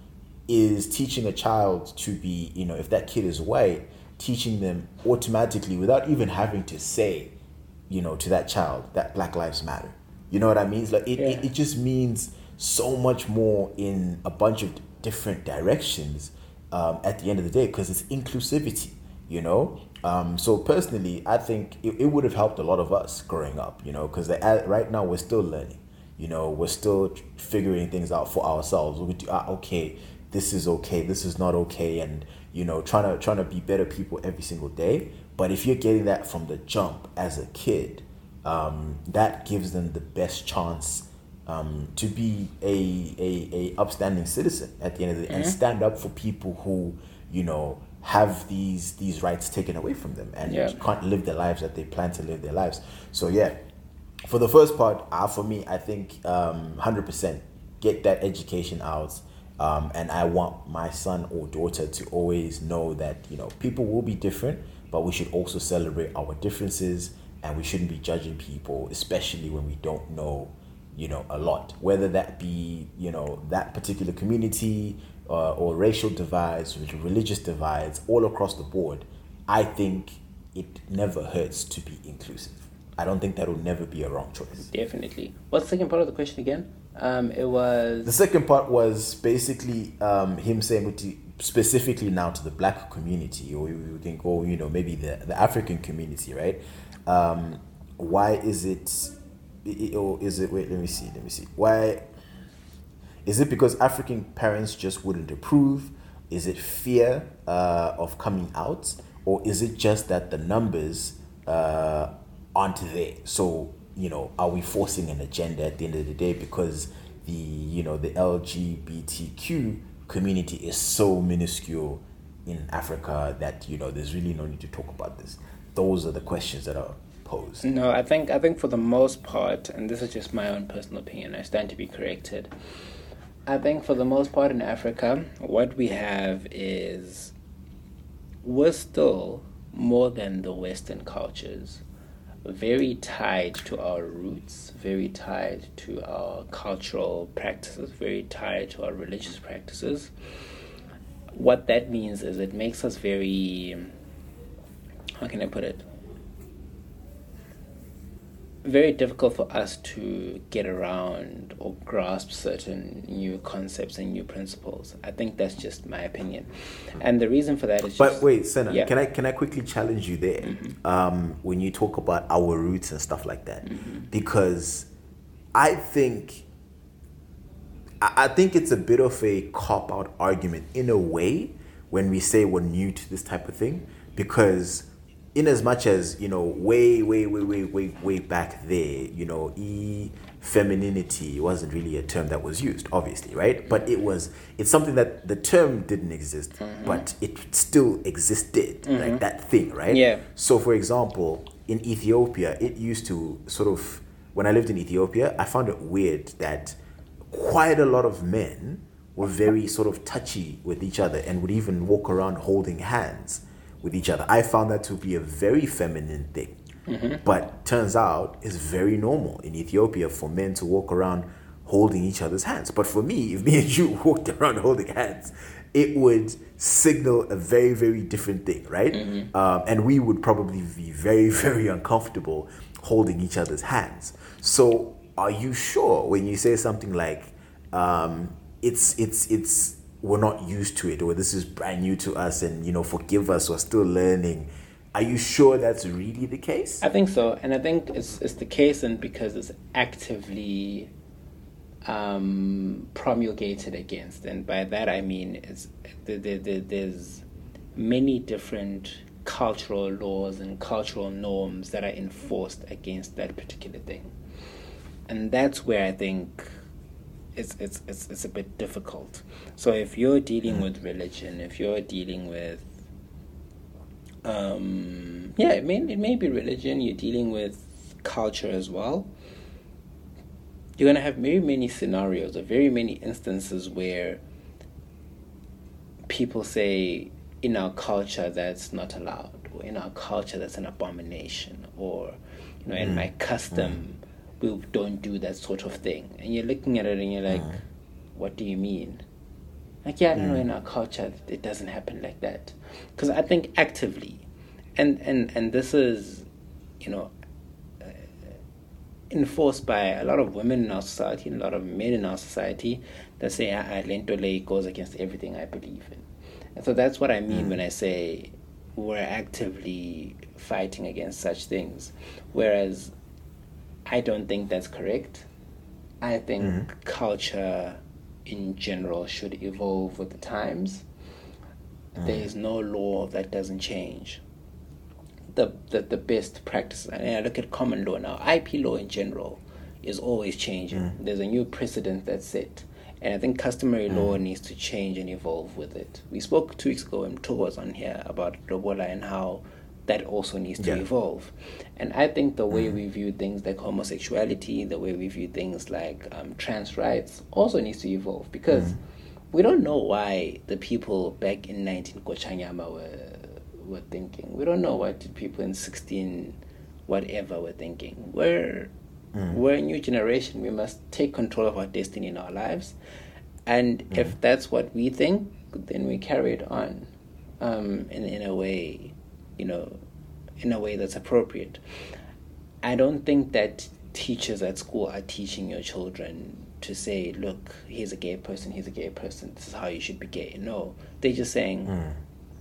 is teaching a child to be you know if that kid is white teaching them automatically without even having to say you know to that child that black lives matter. You know what i mean? It's like it, it, Yeah. it just means so much more in a bunch of different directions um, at the end of the day because it's inclusivity you know? Um, so personally i think it, it would have helped a lot of us growing up you know? Because right now we're still learning you know? We're still figuring things out for ourselves. We do, ah, okay this is okay this is not okay and you know trying to trying to be better people every single day. But if you're getting that from the jump as a kid um, that gives them the best chance um, to be a, a, a upstanding citizen at the end of the day and stand up for people who you know have these these rights taken away from them and Yeah. can't live the lives that they plan to live their lives. So yeah for the first part uh, for me i think um, 100% get that education out um, and i want my son or daughter to always know that you know people will be different but we should also celebrate our differences and we shouldn't be judging people especially when we don't know you know a lot. Whether that be you know that particular community uh, or racial divides religious divides all across the board i think it never hurts to be inclusive i don't think that will never be a wrong choice. Definitely. What's the second part of the question again? Um, it was the second part was basically um, him saying with the, specifically now to the black community or we think, go you know maybe the, the african community right? Um, why is it i- i- or is it wait let me see let me see. Why is it because african parents just wouldn't approve? Is it fear uh, of coming out? Or is it just that the numbers uh, aren't there so you know are we forcing an agenda at the end of the day because the you know the lgbtq community is so minuscule in africa that you know there's really no need to talk about this those are the questions that are posed No, I think I think for the most part, and this is just my own personal opinion. I stand to be corrected. I think for the most part in Africa, what we have is we're still more than the Western cultures, very tied to our roots, very tied to our cultural practices, very tied to our religious practices. What that means is it makes us very how can I put it? Very difficult for us to get around or grasp certain new concepts and new principles. I think that's just my opinion, and the reason for that is. But just, wait, Senna, yeah. can I can I quickly challenge you there? Um, when you talk about our roots and stuff like that, because I think I I think it's a bit of a cop out argument in a way when we say we're new to this type of thing, because in as much as you know way way way way way way back there you know e femininity wasn't really a term that was used obviously right but it was it's something that the term didn't exist Mm-hmm. but it still existed like that thing right Yeah. so for example in ethiopia it used to sort of when i lived in ethiopia i found it weird that quite a lot of men were very sort of touchy with each other and would even walk around holding hands with each other. I found that to be a very feminine thing. But turns out it's very normal in Ethiopia for men to walk around holding each other's hands. But for me, if me and you walked around holding hands, it would signal a very, very different thing, right? Um, and we would probably be very, very uncomfortable holding each other's hands. So, are you sure when you say something like, um, it's, it's, it's, we're not used to it, or this is brand new to us, and you know, forgive us, we're still learning. Are you sure that's really the case? I think so, and I think it's it's the case, and because it's actively um, promulgated against, and by that I mean it's the, the, the, there's many different cultural laws and cultural norms that are enforced against that particular thing, and that's where I think it's it's it's it's a bit difficult. So if you're dealing mm. with religion, if you're dealing with um, yeah, it may it may be religion. You're dealing with culture as well. You're gonna have very many scenarios or very many instances where people say in our culture that's not allowed, or in our culture that's an abomination, or you know, in mm. my custom mm. We don't do that sort of thing. And you're looking at it and you're like, what do you mean? Like, yeah, I don't know, in our culture, it doesn't happen like that. Because I think actively, and, and, and this is, you know, uh, enforced by a lot of women in our society and a lot of men in our society that say, ah, ah, lento le goes against everything I believe in. And so that's what I mean when I say we're actively fighting against such things. Whereas I don't think that's correct. I think mm-hmm. culture in general should evolve with the times. Mm-hmm. There is no law that doesn't change. The, the the best practice, and I look at common law now. IP law in general is always changing. Mm-hmm. There's a new precedent that's set, and I think customary law needs to change and evolve with it. We spoke two weeks ago when Tour was on here about lobola and how that also needs to Yeah. evolve. And I think the way we view things like homosexuality, the way we view things like um, trans rights, also needs to evolve because we don't know why the people back in 19 Kochanyama were were thinking. We don't know what the people in 16 whatever were thinking. We're we're a new generation. We must take control of our destiny in our lives, and if that's what we think, then we carry it on, um, in in a way, you know, in a way that's appropriate. I don't think that teachers at school are teaching your children to say, look, here's a gay person, here's a gay person, this is how you should be gay. No, they're just saying,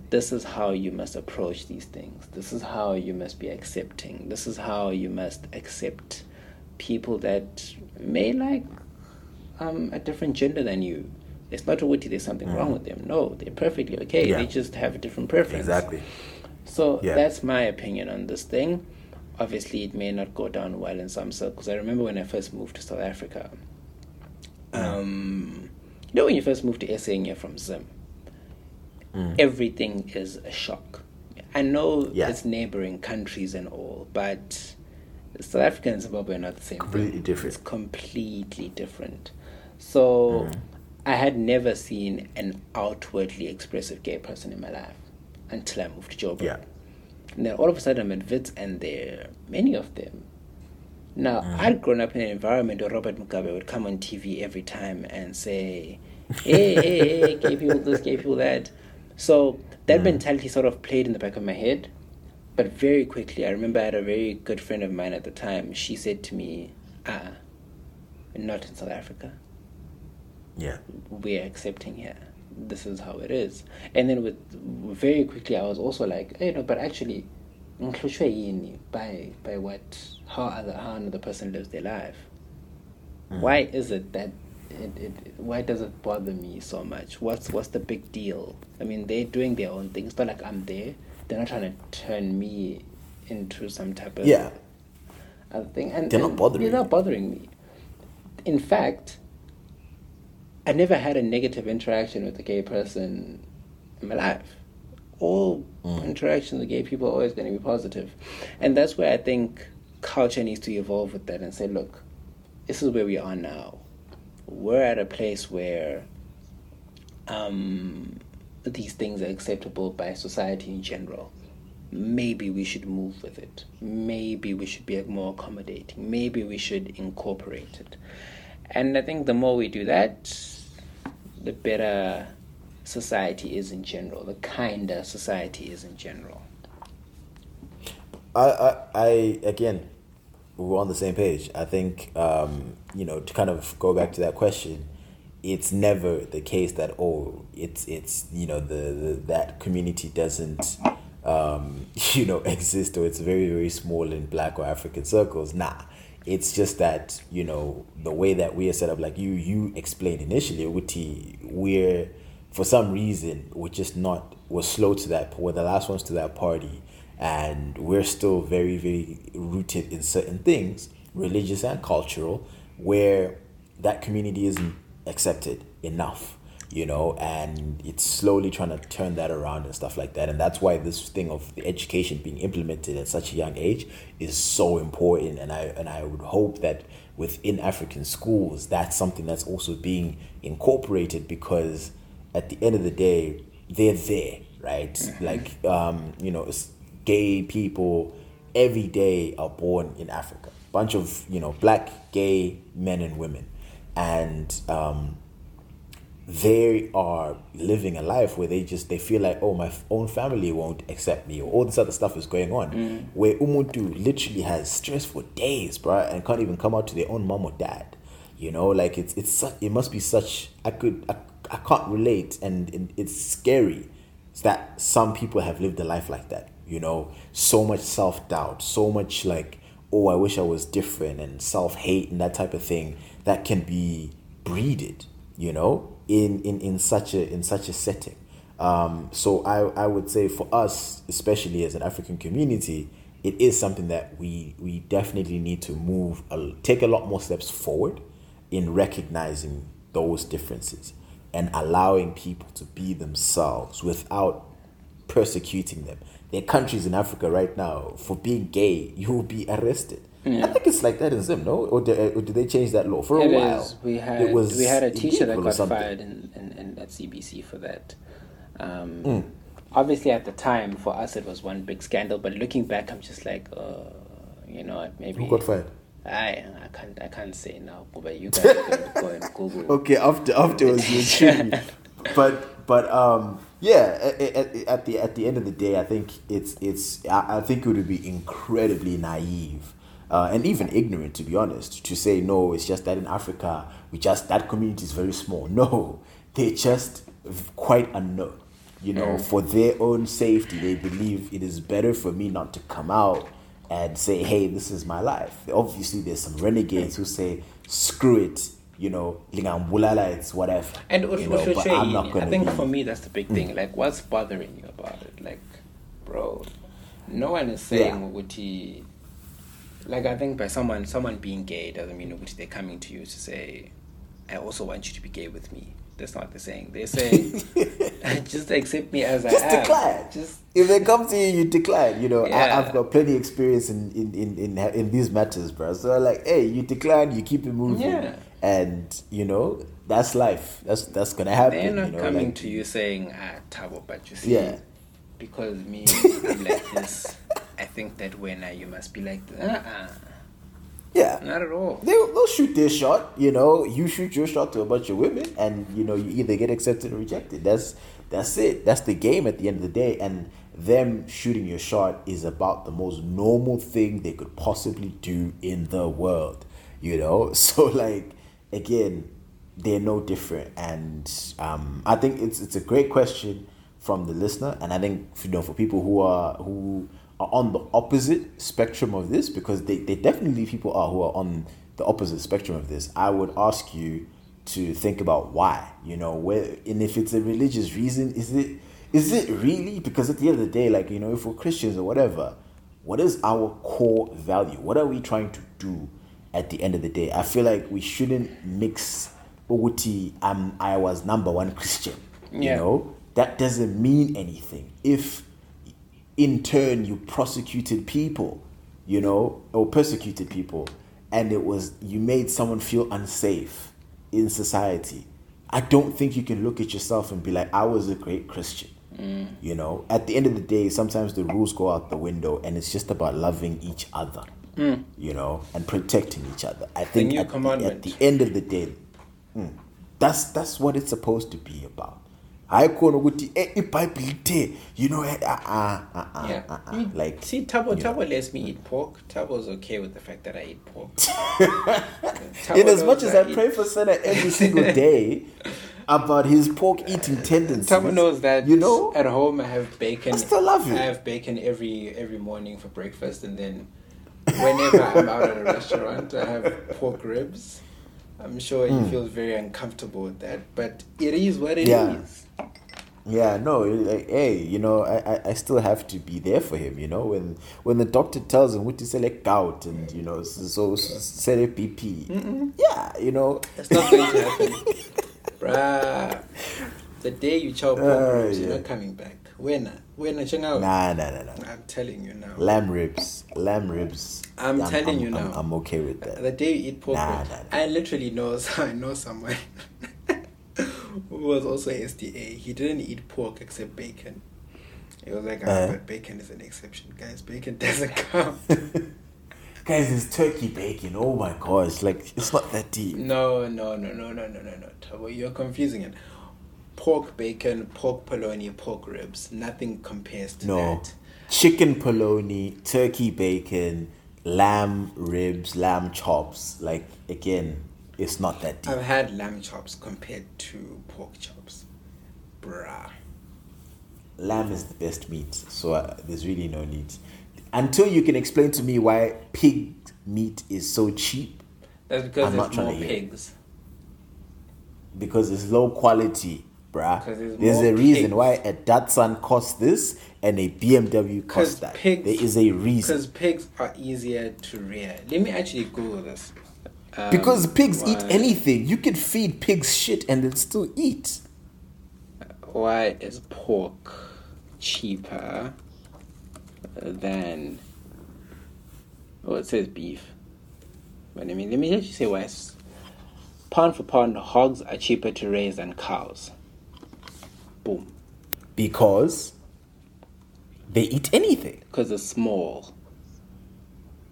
this is how you must approach these things, this is how you must be accepting, this is how you must accept people that may like um, a different gender than you. It's not always there's something wrong with them. No, they're perfectly okay. Yeah. They just have a different preference. Exactly. So Yeah. that's my opinion on this thing. Obviously, it may not go down well in some circles. I remember when I first moved to South Africa. Mm. Um, you know, when you first move to SA and you're from Zim, mm. everything is a shock. I know Yeah. it's neighboring countries and all, but South Africa and Zimbabwe are not the same. Completely thing. different. It's completely different. So mm. I had never seen an outwardly expressive gay person in my life until I moved to Joburg. Yeah. And then all of a sudden I'm at and there are many of them. Now, I'd grown up in an environment where Robert Mugabe would come on TV every time and say, hey, hey, hey, gay people this, gay people that. So that mentality sort of played in the back of my head. But very quickly, I remember I had a very good friend of mine at the time. She said to me, ah, not in South Africa Yeah. we're accepting here. This is how it is. And then with very quickly, I was also like, you know, but actually, by by what how other how another person lives their life. Mm. Why is it that it, it why does it bother me so much? What's what's the big deal? I mean, they're doing their own thing. It's not like I'm there. they're not trying to turn me into some type of Yeah. other thing. And They're not and bothering They're not bothering me. In fact, I never had a negative interaction with a gay person in my life. All Mm. interactions with gay people are always going to be positive. And that's where I think culture needs to evolve with that and say, look, this is where we are now. We're at a place where um, these things are acceptable by society in general. Maybe we should move with it. Maybe we should be more accommodating. Maybe we should incorporate it. And I think the more we do that, the better society is in general, the kinder society is in general. I, I, I again, we're on the same page. I think, um, you know, to kind of go back to that question, it's never the case that oh, it's it's you know the, the that community doesn't, um, you know, exist or it's very very small in Black or African circles. Nah, it's just that you know the way that we are set up, like you you explained initially, Uti, we're for some reason we're just not we're slow to that. We're the last ones to that party and we're still very very rooted in certain things religious and cultural where that community isn't accepted enough you know and it's slowly trying to turn that around and stuff like that. And that's why this thing of the education being implemented at such a young age is so important. And i and i would hope that within african schools that's something that's also being incorporated because at the end of the day they're there right? Like um you know it's gay people every day are born in Africa. Bunch of you know black gay men and women, and um, they are living a life where they just they feel like oh my own family won't accept me or all this other stuff is going on. Mm. Where Umuntu literally has stress for days, bro, and can't even come out to their own mom or dad. You know, like it's it's it must be such I could I, I can't relate and it, it's scary that some people have lived a life like that you know so much self-doubt so much like oh i wish i was different and self-hate and that type of thing that can be breeded you know in in in such a in such a setting um so i i would say for us especially as an african community it is something that we we definitely need to move a, take a lot more steps forward in recognizing those differences and allowing people to be themselves without persecuting them. There are countries in Africa right now for being gay, you will be arrested. I think it's like that in Zim, no? Or did, or did they change that law for a It while? is. We had it was we had a teacher that got fired in, in, in at CBC for that. Um, Hmm. Obviously, at the time, for us, it was one big scandal. But looking back, I'm just like, uh, you know? Maybe Who got fired? I I can't I can't say now. But you guys can go and Google. Okay, after afterwards you shoot me. But but um yeah, at, at, at the at the end of the day, I think it's it's I, I think it would be incredibly naive. Uh, and even ignorant, to be honest, to say no. It's just that in Africa, we just that community is very small. No, they're just quite unknown. You know, for their own safety, they believe it is better for me not to come out and say, "Hey, this is my life." Obviously, there's some renegades who say, "Screw it," you know, "Lingambulala, it's whatever." And you know, but I'm not gonna think be- for me that's the big thing. Like, what's bothering you about it? Like, bro, no one is saying Yeah. Uguti. Like, I think by someone someone being gay doesn't mean Uguti they're coming to you to say, "I also want you to be gay with me." That's not what they're saying. They're saying, "Just accept me as just I am." Just decline. Just if they come to you, you decline. You know, Yeah. I, I've got plenty of experience in in, in in in these matters, bro. So like, hey, you decline, you keep it moving, Yeah. and you know that's life. That's that's gonna happen. they're not you know, coming like- to you saying, "Ah, Tabo," but you see, Yeah. because me, I'm like this. I think that when uh, you must be like, uh-uh, Yeah, not at all. they they'll shoot their shot. You know, you shoot your shot to a bunch of women, and you know you either get accepted or rejected. That's that's it. That's the game at the end of the day. And them shooting your shot is about the most normal thing they could possibly do in the world. You know, so like again, they're no different. And um, I think it's it's a great question from the listener, and I think you know for people who are who are on the opposite spectrum of this because they, they definitely people are who are on the opposite spectrum of this i would ask you to think about why you know where and if it's a religious reason is it is it really? Because at the end of the day, like you know, if we're Christians or whatever, what is our core value? What are we trying to do at the end of the day? I feel like we shouldn't mix Uguti um, I was number one Christian. yeah. You know? That doesn't mean anything. If in turn you prosecuted people, you know, or persecuted people, and it was you made someone feel unsafe in society. I don't think you can look at yourself and be like, I was a great Christian. You know, at the end of the day, sometimes the rules go out the window, and it's just about loving each other. You know, and protecting each other. I think at the, at the end of the day, mm, that's that's what it's supposed to be about. I khona ukuthi eh, iBhayibhile lithe, you know, eh, ah, ah, ah, Yeah. ah, like see, Tabo, know. Tabo lets me eat pork. Tabo's okay with the fact that I eat pork. In as much as that I pray for Senna every single day about his pork eating tendencies, Tabo knows that you know. at home I have bacon. I still love you. I have bacon every every morning for breakfast, and then whenever I'm out at a restaurant, I have pork ribs. I'm sure he Hmm. feels very uncomfortable with that, but it is what it is. Yeah. Yeah, no, like, hey, you know, I, I, I still have to be there for him, you know, when when the doctor tells him what to select gout and you know, so, so select BP. Yeah, you know, It's not going to happen, bruh. The day you chow pork Uh, ribs, you're not coming back. When? When? Nah. nah, nah, nah. I'm telling you now. Lamb ribs, lamb ribs. I'm telling you I'm, now. I'm okay with that. The day you eat pork Nah, ribs, nah, nah. I literally know I know someone was also SDA. He didn't eat pork except bacon. He was like, ah, Uh. but bacon is an exception, guys. Bacon doesn't count. Guys, it's turkey bacon. Oh my gosh, like it's not that deep. no, no, no, no, no, no, no, no. Tabo, You're confusing it. Pork bacon, pork polony, pork ribs. Nothing compares to No, that. chicken polony, turkey bacon, lamb ribs, lamb chops. Like again, it's not that deep. I've had lamb chops compared to pork chops. Bruh. lamb is the best meat, so uh, there's really no need. Until you can explain to me why pig meat is so cheap, That's because I'm there's more it. pigs. because it's low quality, bruh. there's There's a reason why a Datsun costs this and a BMW costs that. pigs, there is a reason. Because pigs are easier to rear. Let me actually Google this. Um, Because pigs eat anything. You could feed pigs shit and they'll still eat. Why is pork cheaper than? Oh, it says beef. But I mean, let me actually say why. Pound for pound, hogs are cheaper to raise than cows. Boom. Because they eat anything. Because they're small.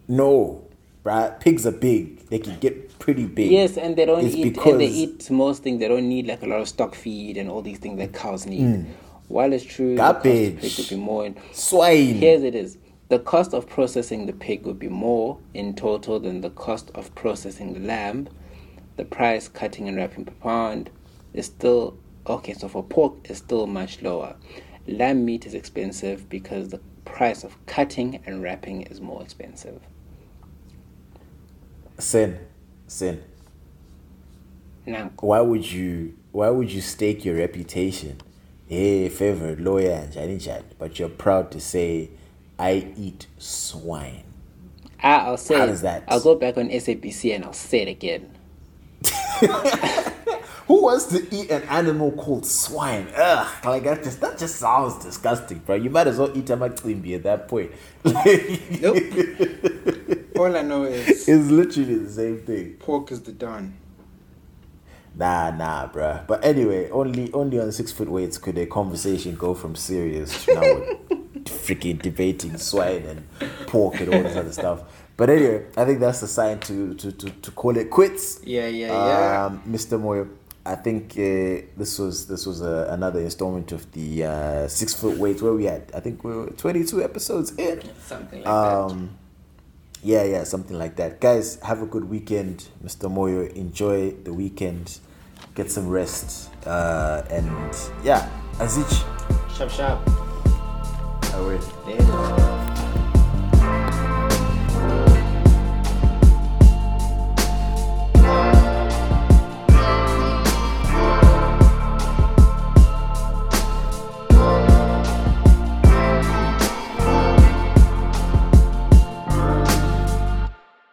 No, bruh. Pigs are big. They can get pretty big. Yes, and they don't It's eat. And they eat most things. They don't need like a lot of stock feed and all these things that cows need. Hmm. While it's true, the cost of Garbage. pig would be more. In, Swine. Here's it is. The cost of processing the pig would be more in total than the cost of processing the lamb. The price cutting and wrapping per pound is still okay. So for pork, it's still much lower. Lamb meat is expensive because the price of cutting and wrapping is more expensive. Sin, sin. Now, Why would you? Why would you stake your reputation? Hey, favorite lawyer, njani njani, but you're proud to say, "I eat swine." I- I'll say. How does that- I'll go back on SABC and I'll say it again. Who wants to eat an animal called swine? Ugh, like that just that just sounds disgusting, bro. You might as well eat a at that point. Nope. All I know is it's literally the same thing. pork is the don. Nah, nah, bruh. But anyway, only only on six foot weights could a conversation go from serious to now freaking debating swine and pork and all this other stuff. But anyway, I think that's the sign to to to, to call it quits. Yeah, yeah, yeah. Um, Mr. Moyo, I think uh, this was this was uh, another installment of the uh, six foot weights where we had. I think we were twenty two episodes in. Something like that. Yeah, yeah, something like that. Guys, have a good weekend, Mr. Moyo. Enjoy the weekend. Get some rest. Uh, and yeah, Azich, Sharp, sharp. I will.